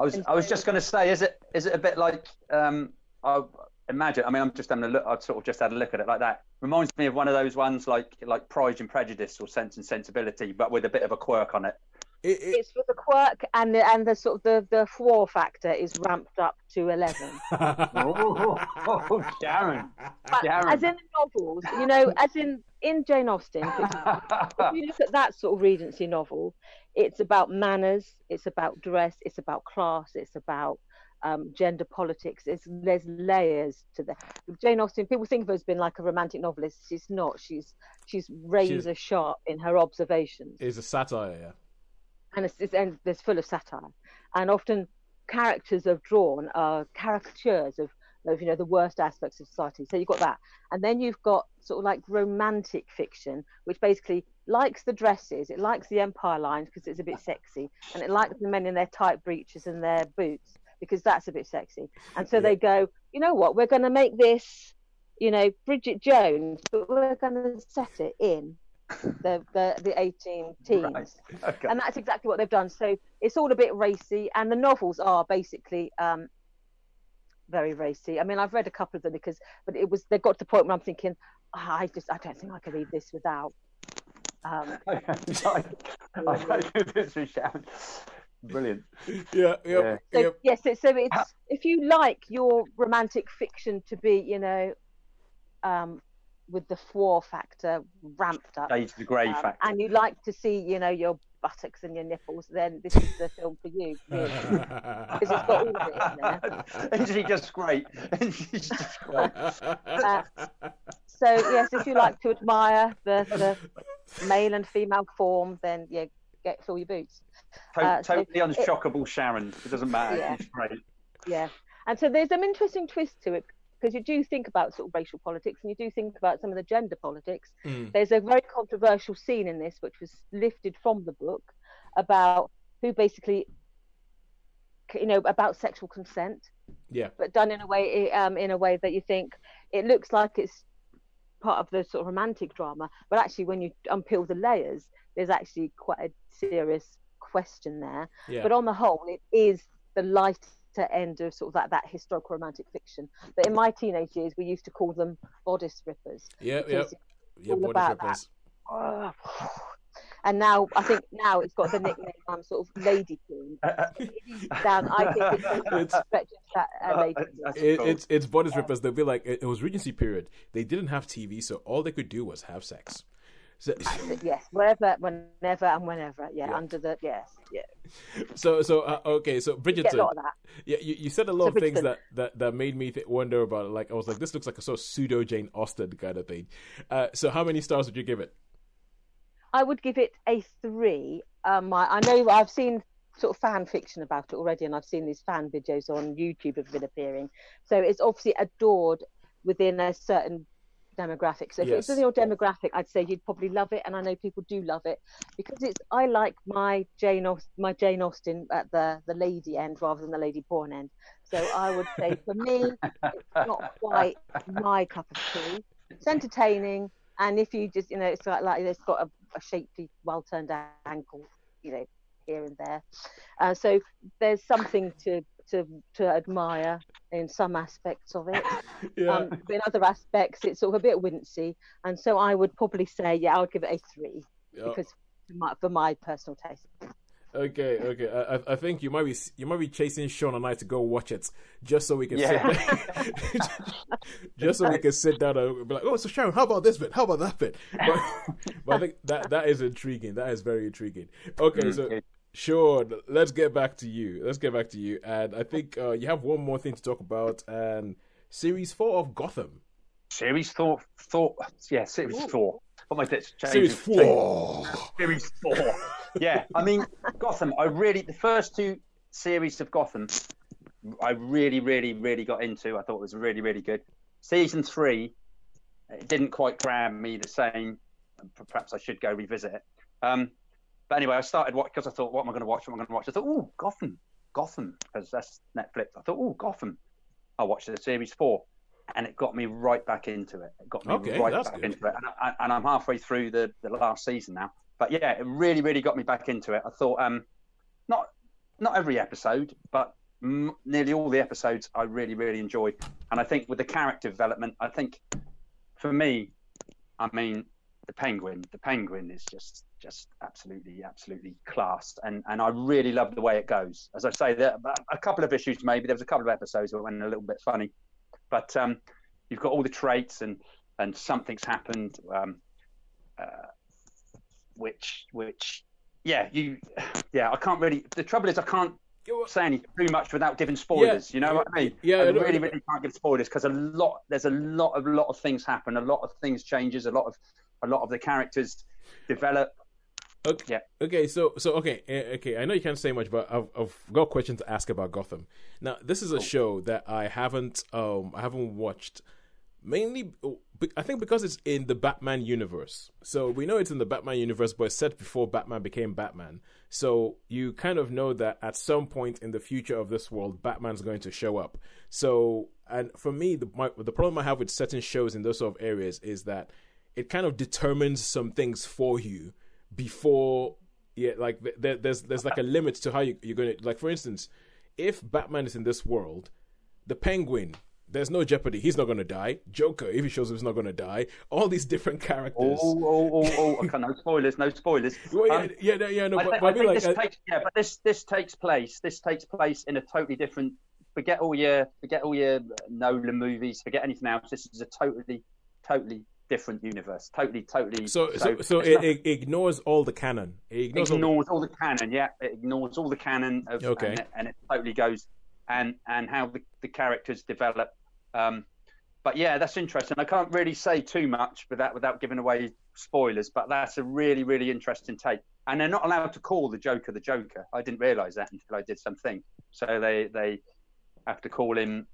I was I was just going to say, is it is it a bit like um, I imagine? I mean, I'm just having a look. I've sort of just had a look at it like that. Reminds me of one of those ones like like Pride and Prejudice or Sense and Sensibility, but with a bit of a quirk on it. It- it- It's for the quirk and the and the sort of the the war factor is ramped up to eleven. oh, oh, Sharon, But Sharon. as in the novels, you know, as in in Jane Austen, if you look at that sort of Regency novel, it's about manners, it's about dress, it's about class, it's about um, gender politics. It's, there's layers to that. Jane Austen, people think of her as being like a romantic novelist. She's not. She's she's razor sharp in her observations. It's a satire, yeah. And it's, it's and there's full of satire. And often characters are drawn are caricatures of of you know the worst aspects of society. So you've got that, and then you've got sort of like romantic fiction, which basically likes the dresses, it likes the empire lines because it's a bit sexy, and it likes the men in their tight breeches and their boots because that's a bit sexy. And so yeah. they go, you know what, we're going to make this, you know, Bridget Jones, but we're going to set it in the the, the 18 teens. Right. Okay. And that's exactly what they've done. So it's all a bit racy, and the novels are basically um, very racy. I mean, I've read a couple of them because, but it was they got to the point where I'm thinking, oh, I just I don't think I can read this without. Um, I, I, I, this. Brilliant. Yeah, yeah. So, yep. Yes, so, so it's if you like your romantic fiction to be, you know, um, with the four factor ramped up, Shades the grey um, factor, and you like to see, you know, your buttocks and your nipples, then this is the film for you. Really. because it's got all of it in there. Isn't she just great? She's just great. Uh, so yes, if you like to admire the, the male and female form, then yeah, get fill your boots. To- uh, totally so unshockable, it, Sharon. It doesn't matter. Yeah. She's great. Yeah, and so there's an interesting twist to it because you do think about sort of racial politics and you do think about some of the gender politics. Mm. There's a very controversial scene in this, which was lifted from the book, about who basically, you know, about sexual consent. Yeah. But done in a way, um, in a way that you think it looks like it's part of the sort of romantic drama, but actually, when you unpeel the layers, there's actually quite a serious question there. Yeah. But on the whole, it is the light end of sort of that, that historical romantic fiction. But in my teenage years, we used to call them bodice rippers. Yeah, yeah, yeah, bodice rippers. Oh. And now I think now it's got the nickname I'm sort of lady queen. Uh, uh, down. I think it's, it's that uh, lady. Uh, it, it's it's bodice rippers. They'll be like it, it was Regency period. They didn't have TV, so all they could do was have sex. So, yes, wherever, whenever, and whenever. Yeah, yeah, under the yes, yeah. So, so uh, okay, so Bridgerton. Yeah, you, you said a lot so of Bridgerton. things that, that that made me th- wonder about it. Like I was like, this looks like a sort of pseudo Jane Austen kind of thing. Uh, so, how many stars would you give it? I would give it a three. Um, I, I know I've seen sort of fan fiction about it already, and I've seen these fan videos on YouTube have been appearing. So it's obviously adored within a certain demographic. So if yes. it's in your demographic, I'd say you'd probably love it, and I know people do love it because it's. I like my Jane Austen, my Jane Austen at the the lady end rather than the lady porn end. So I would say for me, it's not quite my cup of tea. It's entertaining, and if you just you know, it's like like it's got a, a shapely, well turned ankle, you know, here and there. Uh, so there's something to to to admire in some aspects of it. yeah. Um, but in other aspects, it's sort of a bit wincy. And so I would probably say, yeah, I would give it a three yep. because for my, for my, personal taste. Okay, okay. I, I think you might be you might be chasing Sean and I to go watch it just so we can yeah. sit just so we can sit down and be like, oh, so Sharon, how about this bit? How about that bit? But, but I think that that is intriguing. That is very intriguing. Okay, so Sure. Let's get back to you. Let's get back to you. And I think uh, you have one more thing to talk about. And series four of Gotham. Series four. Four. Yeah, series Ooh. four. What my bits Series four. Series four. yeah. I mean, Gotham. I really the first two series of Gotham. I really, really, really got into. I thought it was really, really good. Season three, it didn't quite grab me the same. Perhaps I should go revisit it. Um, but anyway, I started watching because I thought, what am I going to watch? What am I going to watch? I thought, oh, Gotham, Gotham, because that's Netflix. I thought, oh, Gotham. I watched the series four, and it got me right back into it. It got me okay, right back good. into it, and, I, and I'm halfway through the, the last season now. But yeah, it really, really got me back into it. I thought, um, not not every episode, but m- nearly all the episodes I really, really enjoyed. And I think with the character development, I think for me, I mean, the Penguin, the Penguin is just just absolutely, absolutely class. And and I really love the way it goes. As I say, there a couple of issues maybe. There was a couple of episodes that went a little bit funny, but um, you've got all the traits and and something's happened, um, uh, which which yeah you yeah I can't really. The trouble is I can't saying too much without giving spoilers. Yeah, you know what I mean? yeah, I I really, really can't give spoilers because a lot, there's a lot of lot of things happen, a lot of things changes, a lot of a lot of the characters develop. Okay. Yeah. Okay. So so okay eh, okay. I know you can't say much, but I've I've got a question to ask about Gotham. Now, this is a show that I haven't um I haven't watched mainly. I think because it's in the Batman universe. So we know it's in the Batman universe, but it's set before Batman became Batman. So you kind of know that at some point in the future of this world, Batman's going to show up. So and for me, the my, the problem I have with certain shows in those sort of areas is that it kind of determines some things for you before yeah like there, there's there's like a limit to how you, you're gonna like for instance if batman is in this world the penguin there's no jeopardy he's not gonna die joker if he shows up he's not gonna die all these different characters oh, oh, oh, oh! okay, no spoilers, no spoilers. Well, yeah, Um, yeah, yeah, yeah, no, I, but, but I I think like, this uh, takes yeah, but this this takes place. This takes place in a totally different. Forget all your forget all your Nolan movies. Forget anything else. This is a totally totally different universe. Totally totally. so so so it's it, it ignores all the canon it ignores, all the- all the canon. Yeah, it ignores all the canon of Okay. and, it, and it totally goes and and how the, the characters develop. Um, but yeah, that's interesting. I can't really say too much without without giving away spoilers. But that's a really really interesting take. And they're not allowed to call the Joker the Joker. I didn't realise that until I did something. So they they have to call him.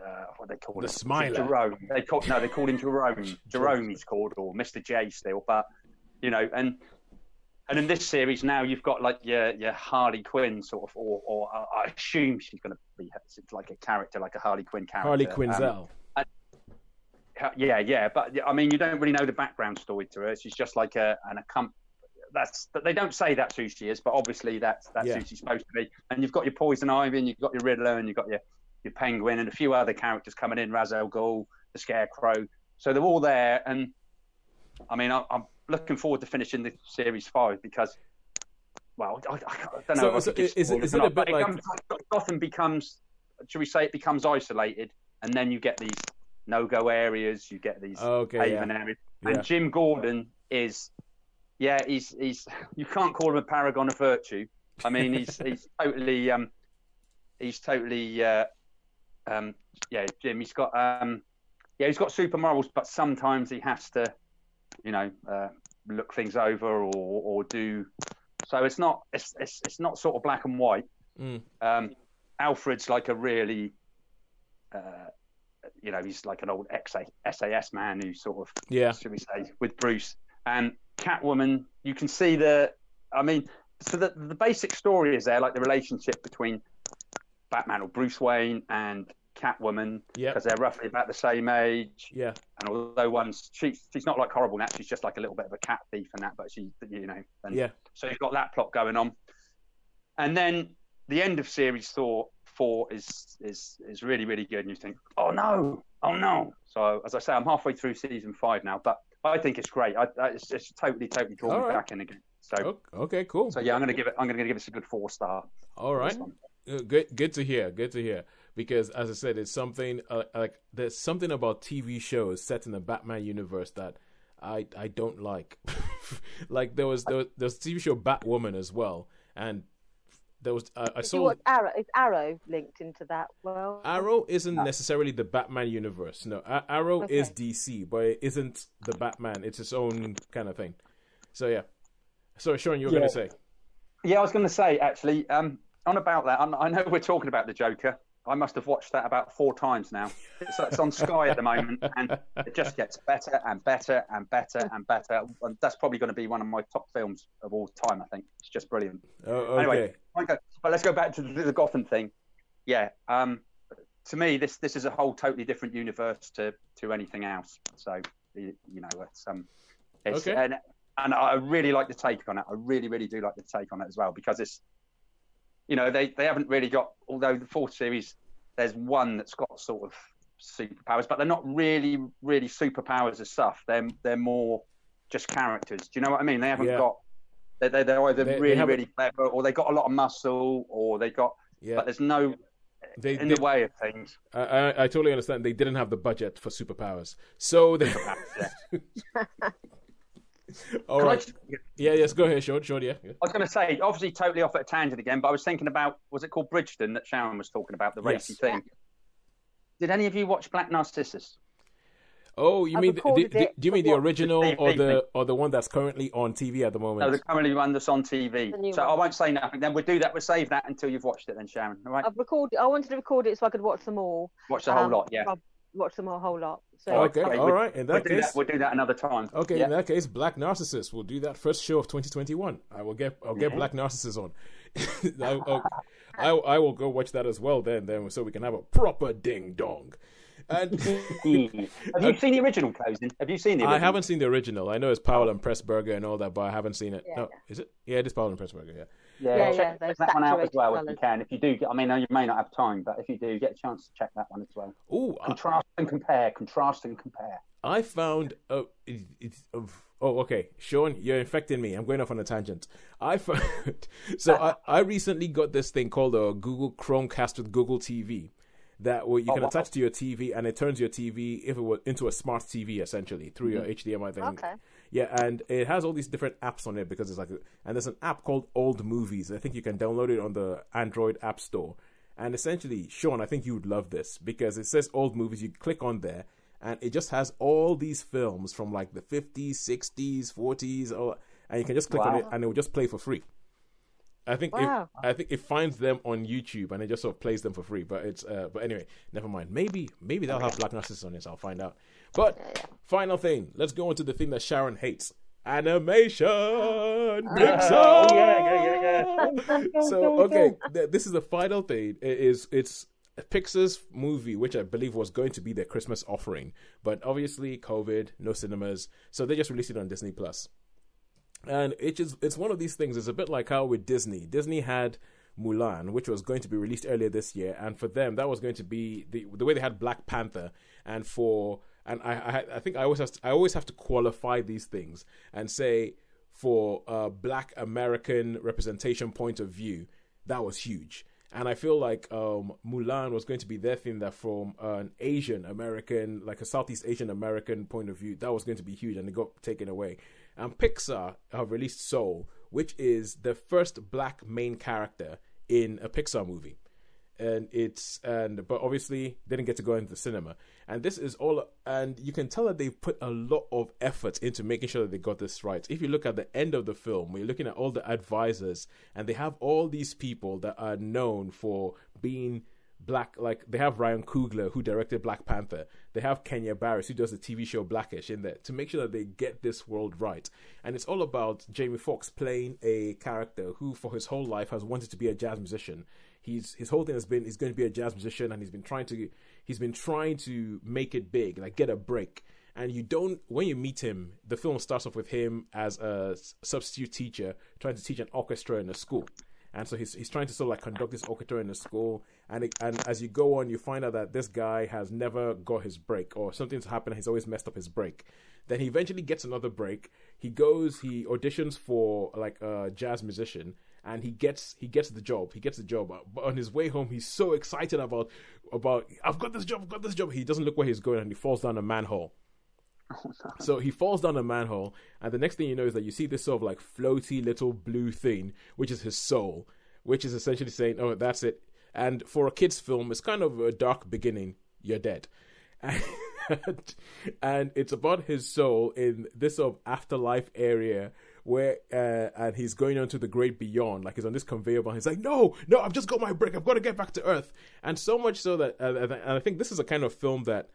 Uh, what they call The him? Smiler. Jerome. They call no, they call him Jerome. Jerome he's called, or Mister J still. But you know, and and in this series now you've got like your your Harley Quinn sort of, or or I I assume she's going to be like a character, like a Harley Quinn character. harley Um, quinzel yeah, yeah, but I mean, you don't really know the background story to her. She's just like a an accom- That's they don't say that's who she is, but obviously that's that's Yeah. who she's supposed to be. And you've got your Poison Ivy, and you've got your Riddler, and you've got your your Penguin, and a few other characters coming in, Ra's al Ghul, the Scarecrow. So they're all there, and I mean, I, I'm looking forward to finishing the series five because. Well, I, I, don't know. So- so is it- is it a bit like- comes, Gotham becomes, should we say, it becomes isolated, and then you get these no-go areas. You get these okay haven yeah. areas. Yeah. And Jim Gordon is, yeah, he's he's. You can't call him a paragon of virtue. I mean, he's he's totally um, he's totally uh, um, yeah, Jim. He's got um, yeah, he's got super morals, but sometimes he has to, you know, uh, look things over or or do. So it's not it's it's, it's not sort of black and white. Mm. Um, Alfred's like a really, uh, you know, he's like an old ex SAS man who sort of yeah should we say, with Bruce and Catwoman. You can see the, I mean, so the the basic story is there, like the relationship between Batman or Bruce Wayne and Catwoman, because they're roughly about the same age. yeah And although one's she's she's not like horrible now, she's just like a little bit of a cat thief and that, but she, you know, yeah so you've got that plot going on, and then the end of series four four is is is really really good, and you think, oh no, oh no. So as I say, I'm halfway through season five now, but I think it's great. I, I it's, it's totally totally drawn me right. back in again. So okay cool so yeah, I'm gonna give it I'm gonna give it a good four star. all right this good good to hear good to hear. Because as i said it's something uh, like there's something about tv shows set in the batman universe that i i don't like. Like there was there was, there was a tv show batwoman as well and there was uh, i Did you saw watch Arrow? Is Arrow linked into that? Well, arrow isn't necessarily the batman universe no. A- arrow is dc but it isn't the batman. It's its own kind of thing. So yeah. So sean you were Yeah. gonna say? Yeah, I was going to say actually, um, on about that. I'm, I know we're talking about the Joker. I must have watched that about four times now. It's, it's on Sky at the moment, and it just gets better and better and better and better. And that's probably going to be one of my top films of all time. I think it's just brilliant. oh, okay Anyway, okay, but let's go back to the, the Gotham thing. Yeah, um, to me, this this is a whole totally different universe to to anything else. So you, you know, it's um, it's, Okay. and and I really like the take on it. I really, really do like the take on it as well because it's, you know, they they haven't really got. Although the fourth series, there's one that's got sort of superpowers, but they're not really, really superpowers as stuff. They're they're more just characters. Do you know what I mean? They haven't Yeah. got. They're, they're, they're either They- they really, haven't- really clever, or they got a lot of muscle, or they got. yeah But there's no they, in they the way of things. I, I, I totally understand. They didn't have the budget for superpowers, so they Yeah. All Can right. just- Yeah, yes, go ahead, Sean. Sean, yeah. yeah. I was going to say, obviously, totally off at a tangent again, but I was thinking about was it called Bridgeton that Sharon was talking about, the Yes. racy thing? Did any of you watch Black Narcissus? Oh, you I mean the, recorded the- do you mean the original The or the or the one that's currently on TV at the moment? No, the currently one that's on TV. So one. I won't say nothing. Then we'll do that. We'll save that until you've watched it, then Sharon. All right, I've recorded. I wanted to record it so I could watch them all. watch the whole Um, lot. Yeah. I've watched them a whole lot. So oh, okay, okay, all we- right. In We'll that do case, that. We'll do that another time. okay. Yeah. In that case, Black Narcissus. We'll do that first show of 2021. I will get I'll get Yeah. Black Narcissus on. I, I'll- I I will go watch that as well. Then then so we can have a proper ding dong. And Have you seen the original closing? Have you seen the? I haven't seen the original. I know it's Powell oh. and Pressburger and all that, but I haven't seen it. Yeah. No, is it? Yeah, it is Powell and Pressburger. Yeah. Yeah, Yeah, check, yeah, check that one out as saturated well if you can. If you do, get, I mean, you may not have time, but if you do, get a chance to check that one as well. Oh, Contrast and compare. Contrast and compare. I found uh, it, it's oh okay, Sean, you're infecting me. I'm going off on a tangent. I found so I, I recently got this thing called a Google Chromecast with Google TV that where you Oh, can wow. attach to your TV and it turns your TV if it was into a smart TV essentially through your Mm-hmm. HDMI thing. Okay. Yeah, and it has all these different apps on it because it's like, a, and there's an app called Old Movies. I think you can download it on the Android App Store. And essentially, Sean, I think you would love this because it says Old Movies. You click on there, and it just has all these films from like the 50s, 60s, 40s, all, and you can just click on it, and it will just play for free. I think Wow. it, I think it finds them on YouTube and it just sort of plays them for free. But it's uh, but anyway, never mind. Maybe maybe they'll have Black Narcissus on it. I'll find out. But final thing, let's go into the thing that Sharon hates: animation. Ah. Pixar. Yeah, yeah, yeah, so okay, th- this is the final thing. It is it's Pixar's movie, which I believe was going to be their Christmas offering, but obviously COVID, no cinemas, so they just released it on Disney Plus. And it is it's one of these things. It's a bit like how with Disney, Disney had Mulan, which was going to be released earlier this year, and for them that was going to be the the way they had Black Panther, and for and I I, I think I always have to, I always have to qualify these things and say for a Black American representation point of view, that was huge. And I feel like um, Mulan was going to be their thing that from an Asian American, like a Southeast Asian American point of view, that was going to be huge, and it got taken away. And Pixar have released Soul, which is the first black main character in a Pixar movie and it's and but obviously didn't get to go into the cinema. And this is all and you can tell that they've put a lot of effort into making sure that they got this right. If you look at the end of the film you're looking at all the advisors and they have all these people that are known for being black like they have ryan coogler who directed black panther. They have kenya barris who does the tv show blackish in there to make sure that they get this world right. And it's all about jamie foxx playing a character who for his whole life has wanted to be a jazz musician he's his whole thing has been he's going to be a jazz musician and he's been trying to he's been trying to make it big like get a break. And you don't when you meet him the film starts off with him as a substitute teacher trying to teach an orchestra in a school. And so he's he's trying to sort of like conduct this orchestra in the school. And it, and as you go on you find out that this guy has never got his break or something's happened he's always messed up his break. Then he eventually gets another break. He goes he auditions for like a jazz musician and he gets he gets the job he gets the job uh, but on his way home he's so excited about about i've got this job i've got this job he doesn't look where he's going and he falls down a manhole so he falls down a manhole, and the next thing you know is that you see this sort of like floaty little blue thing, which is his soul, which is essentially saying, "Oh, that's it." And for a kids' film, it's kind of a dark beginning. You're dead, and, and it's about his soul in this sort of afterlife area where, uh, and he's going on to the great beyond. Like he's on this conveyor belt. He's like, "No, no, I've just got my break. I've got to get back to Earth." And so much so that, uh, and I think this is a kind of film that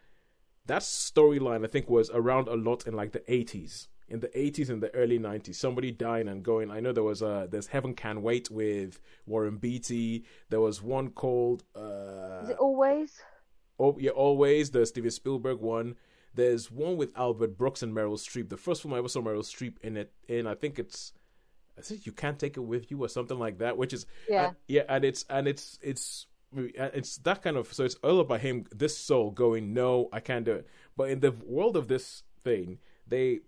that storyline I think was around a lot in like the 80s. In the 80s and the early 90s, somebody dying and going. I know there was a there's Heaven Can Wait with Warren Beatty. There was one called uh Is it always? Oh yeah, always the Steven Spielberg one. There's one with Albert Brooks and Meryl Streep. The first film I ever saw Meryl Streep in it and I think it's I think you can't take it with you or something like that, which is uh, Yeah. and- yeah, and it's and it's it's it's that kind of so it's all about him this soul going no I can't do it but in the world of this thing they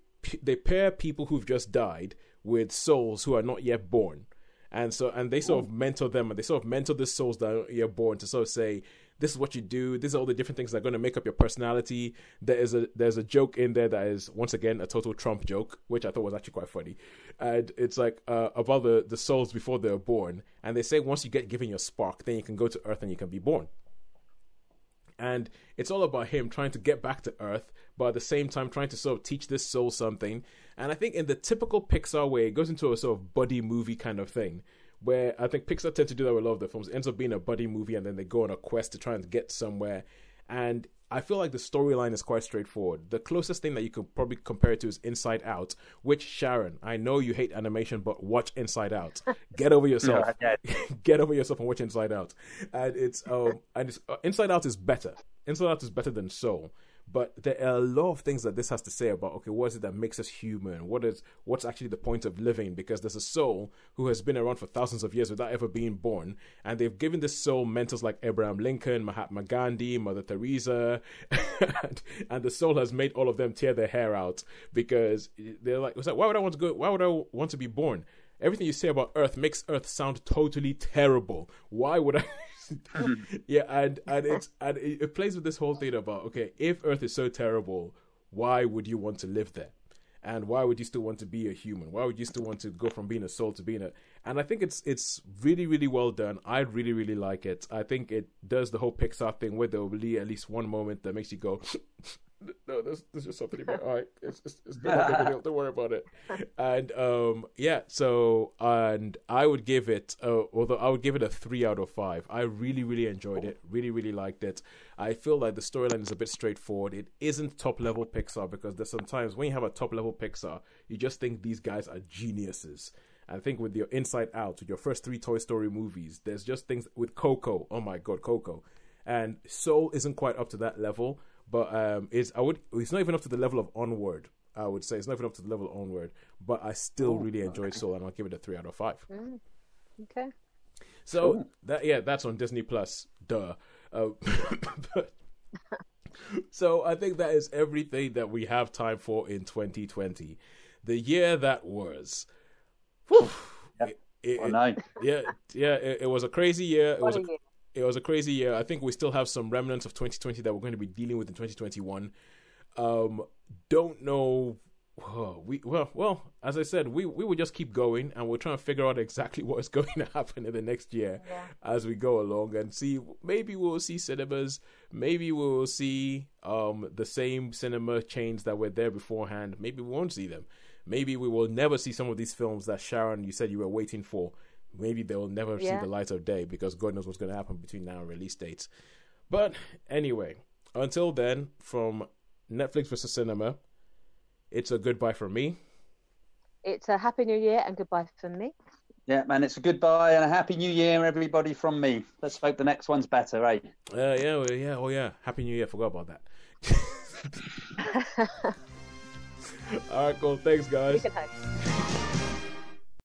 they pair people who've just died with souls who are not yet born and so and they sort of mentor them and they sort of mentor the souls that are born to sort of say this is what you do. These are all the different things that are going to make up your personality. There is a there's a joke in there that is once again a total Trump joke, which I thought was actually quite funny. And it's like uh, about the the souls before they're born, and they say once you get given your spark, then you can go to Earth and you can be born and it's all about him trying to get back to Earth, but at the same time trying to sort of teach this soul something. And I think in the typical Pixar way, it goes into a sort of buddy movie kind of thing, where I think Pixar tend to do that with a lot of their films. It ends up being a buddy movie, and then they go on a quest to try and get somewhere. And I feel like the storyline is quite straightforward. The closest thing that you could probably compare it to is Inside Out, which Sharon, I know you hate animation, but watch Inside Out. Get over yourself. Get over yourself and watch Inside Out. And it's um and it's, uh, Inside Out is better. Inside Out is better than Soul. But there are a lot of things that this has to say about okay, what is it that makes us human? What is what's actually the point of living? Because there's a soul who has been around for thousands of years without ever being born, and they've given this soul mentors like Abraham Lincoln, Mahatma Gandhi, Mother Teresa, and, and the soul has made all of them tear their hair out because they're like, like, why would I want to go? Why would I want to be born? Everything you say about Earth makes Earth sound totally terrible. Why would I? yeah, and and it's and it, it plays with this whole thing about okay, if Earth is so terrible, why would you want to live there? And why would you still want to be a human? Why would you still want to go from being a soul to being a? And I think it's it's really really well done. I really really like it. I think it does the whole Pixar thing where there will be at least one moment that makes you go, no, there's, there's just something about all right. It's, it's, it's not Don't worry about it. And um, yeah, so and I would give it, uh, although I would give it a three out of five. I really, really enjoyed it. Really, really liked it. I feel like the storyline is a bit straightforward. It isn't top level Pixar because there's sometimes when you have a top level Pixar, you just think these guys are geniuses. I think with your Inside Out, with your first three Toy Story movies, there's just things with Coco. Oh my God, Coco. And Soul isn't quite up to that level but um, it's I would it's not even up to the level of Onward. I would say it's not even up to the level of Onward, but I still really enjoy Soul, and I'll give it a three out of five. Mm. Okay. So cool. that yeah, that's on Disney Plus. Duh. Uh, but, so I think that is everything that we have time for in 2020, the year that was. Whew, yep. it, it, yeah, yeah, it, it, was a crazy year. It was a, it was a crazy year. I think we still have some remnants of 2020 that we're going to be dealing with in 2021. Um, don't know. we well, well, as I said, we we will just keep going, and we'll try and figure out exactly what is going to happen in the next year yeah. as we go along, and see. Maybe we'll see cinemas. Maybe we will see um the same cinema chains that were there beforehand. Maybe we won't see them. Maybe we will never see some of these films that Sharon you said you were waiting for maybe they'll never yeah. see the light of day because God knows what's going to happen between now and release dates. But anyway, until then, from Netflix versus cinema, it's a goodbye from me. It's a happy new year and goodbye from me. Yeah, man, it's a goodbye and a happy new year, everybody, from me. Let's hope the next one's better, eh? Uh, yeah, well, yeah, oh yeah, happy new year. Forgot about that. All right, cool. Thanks, guys.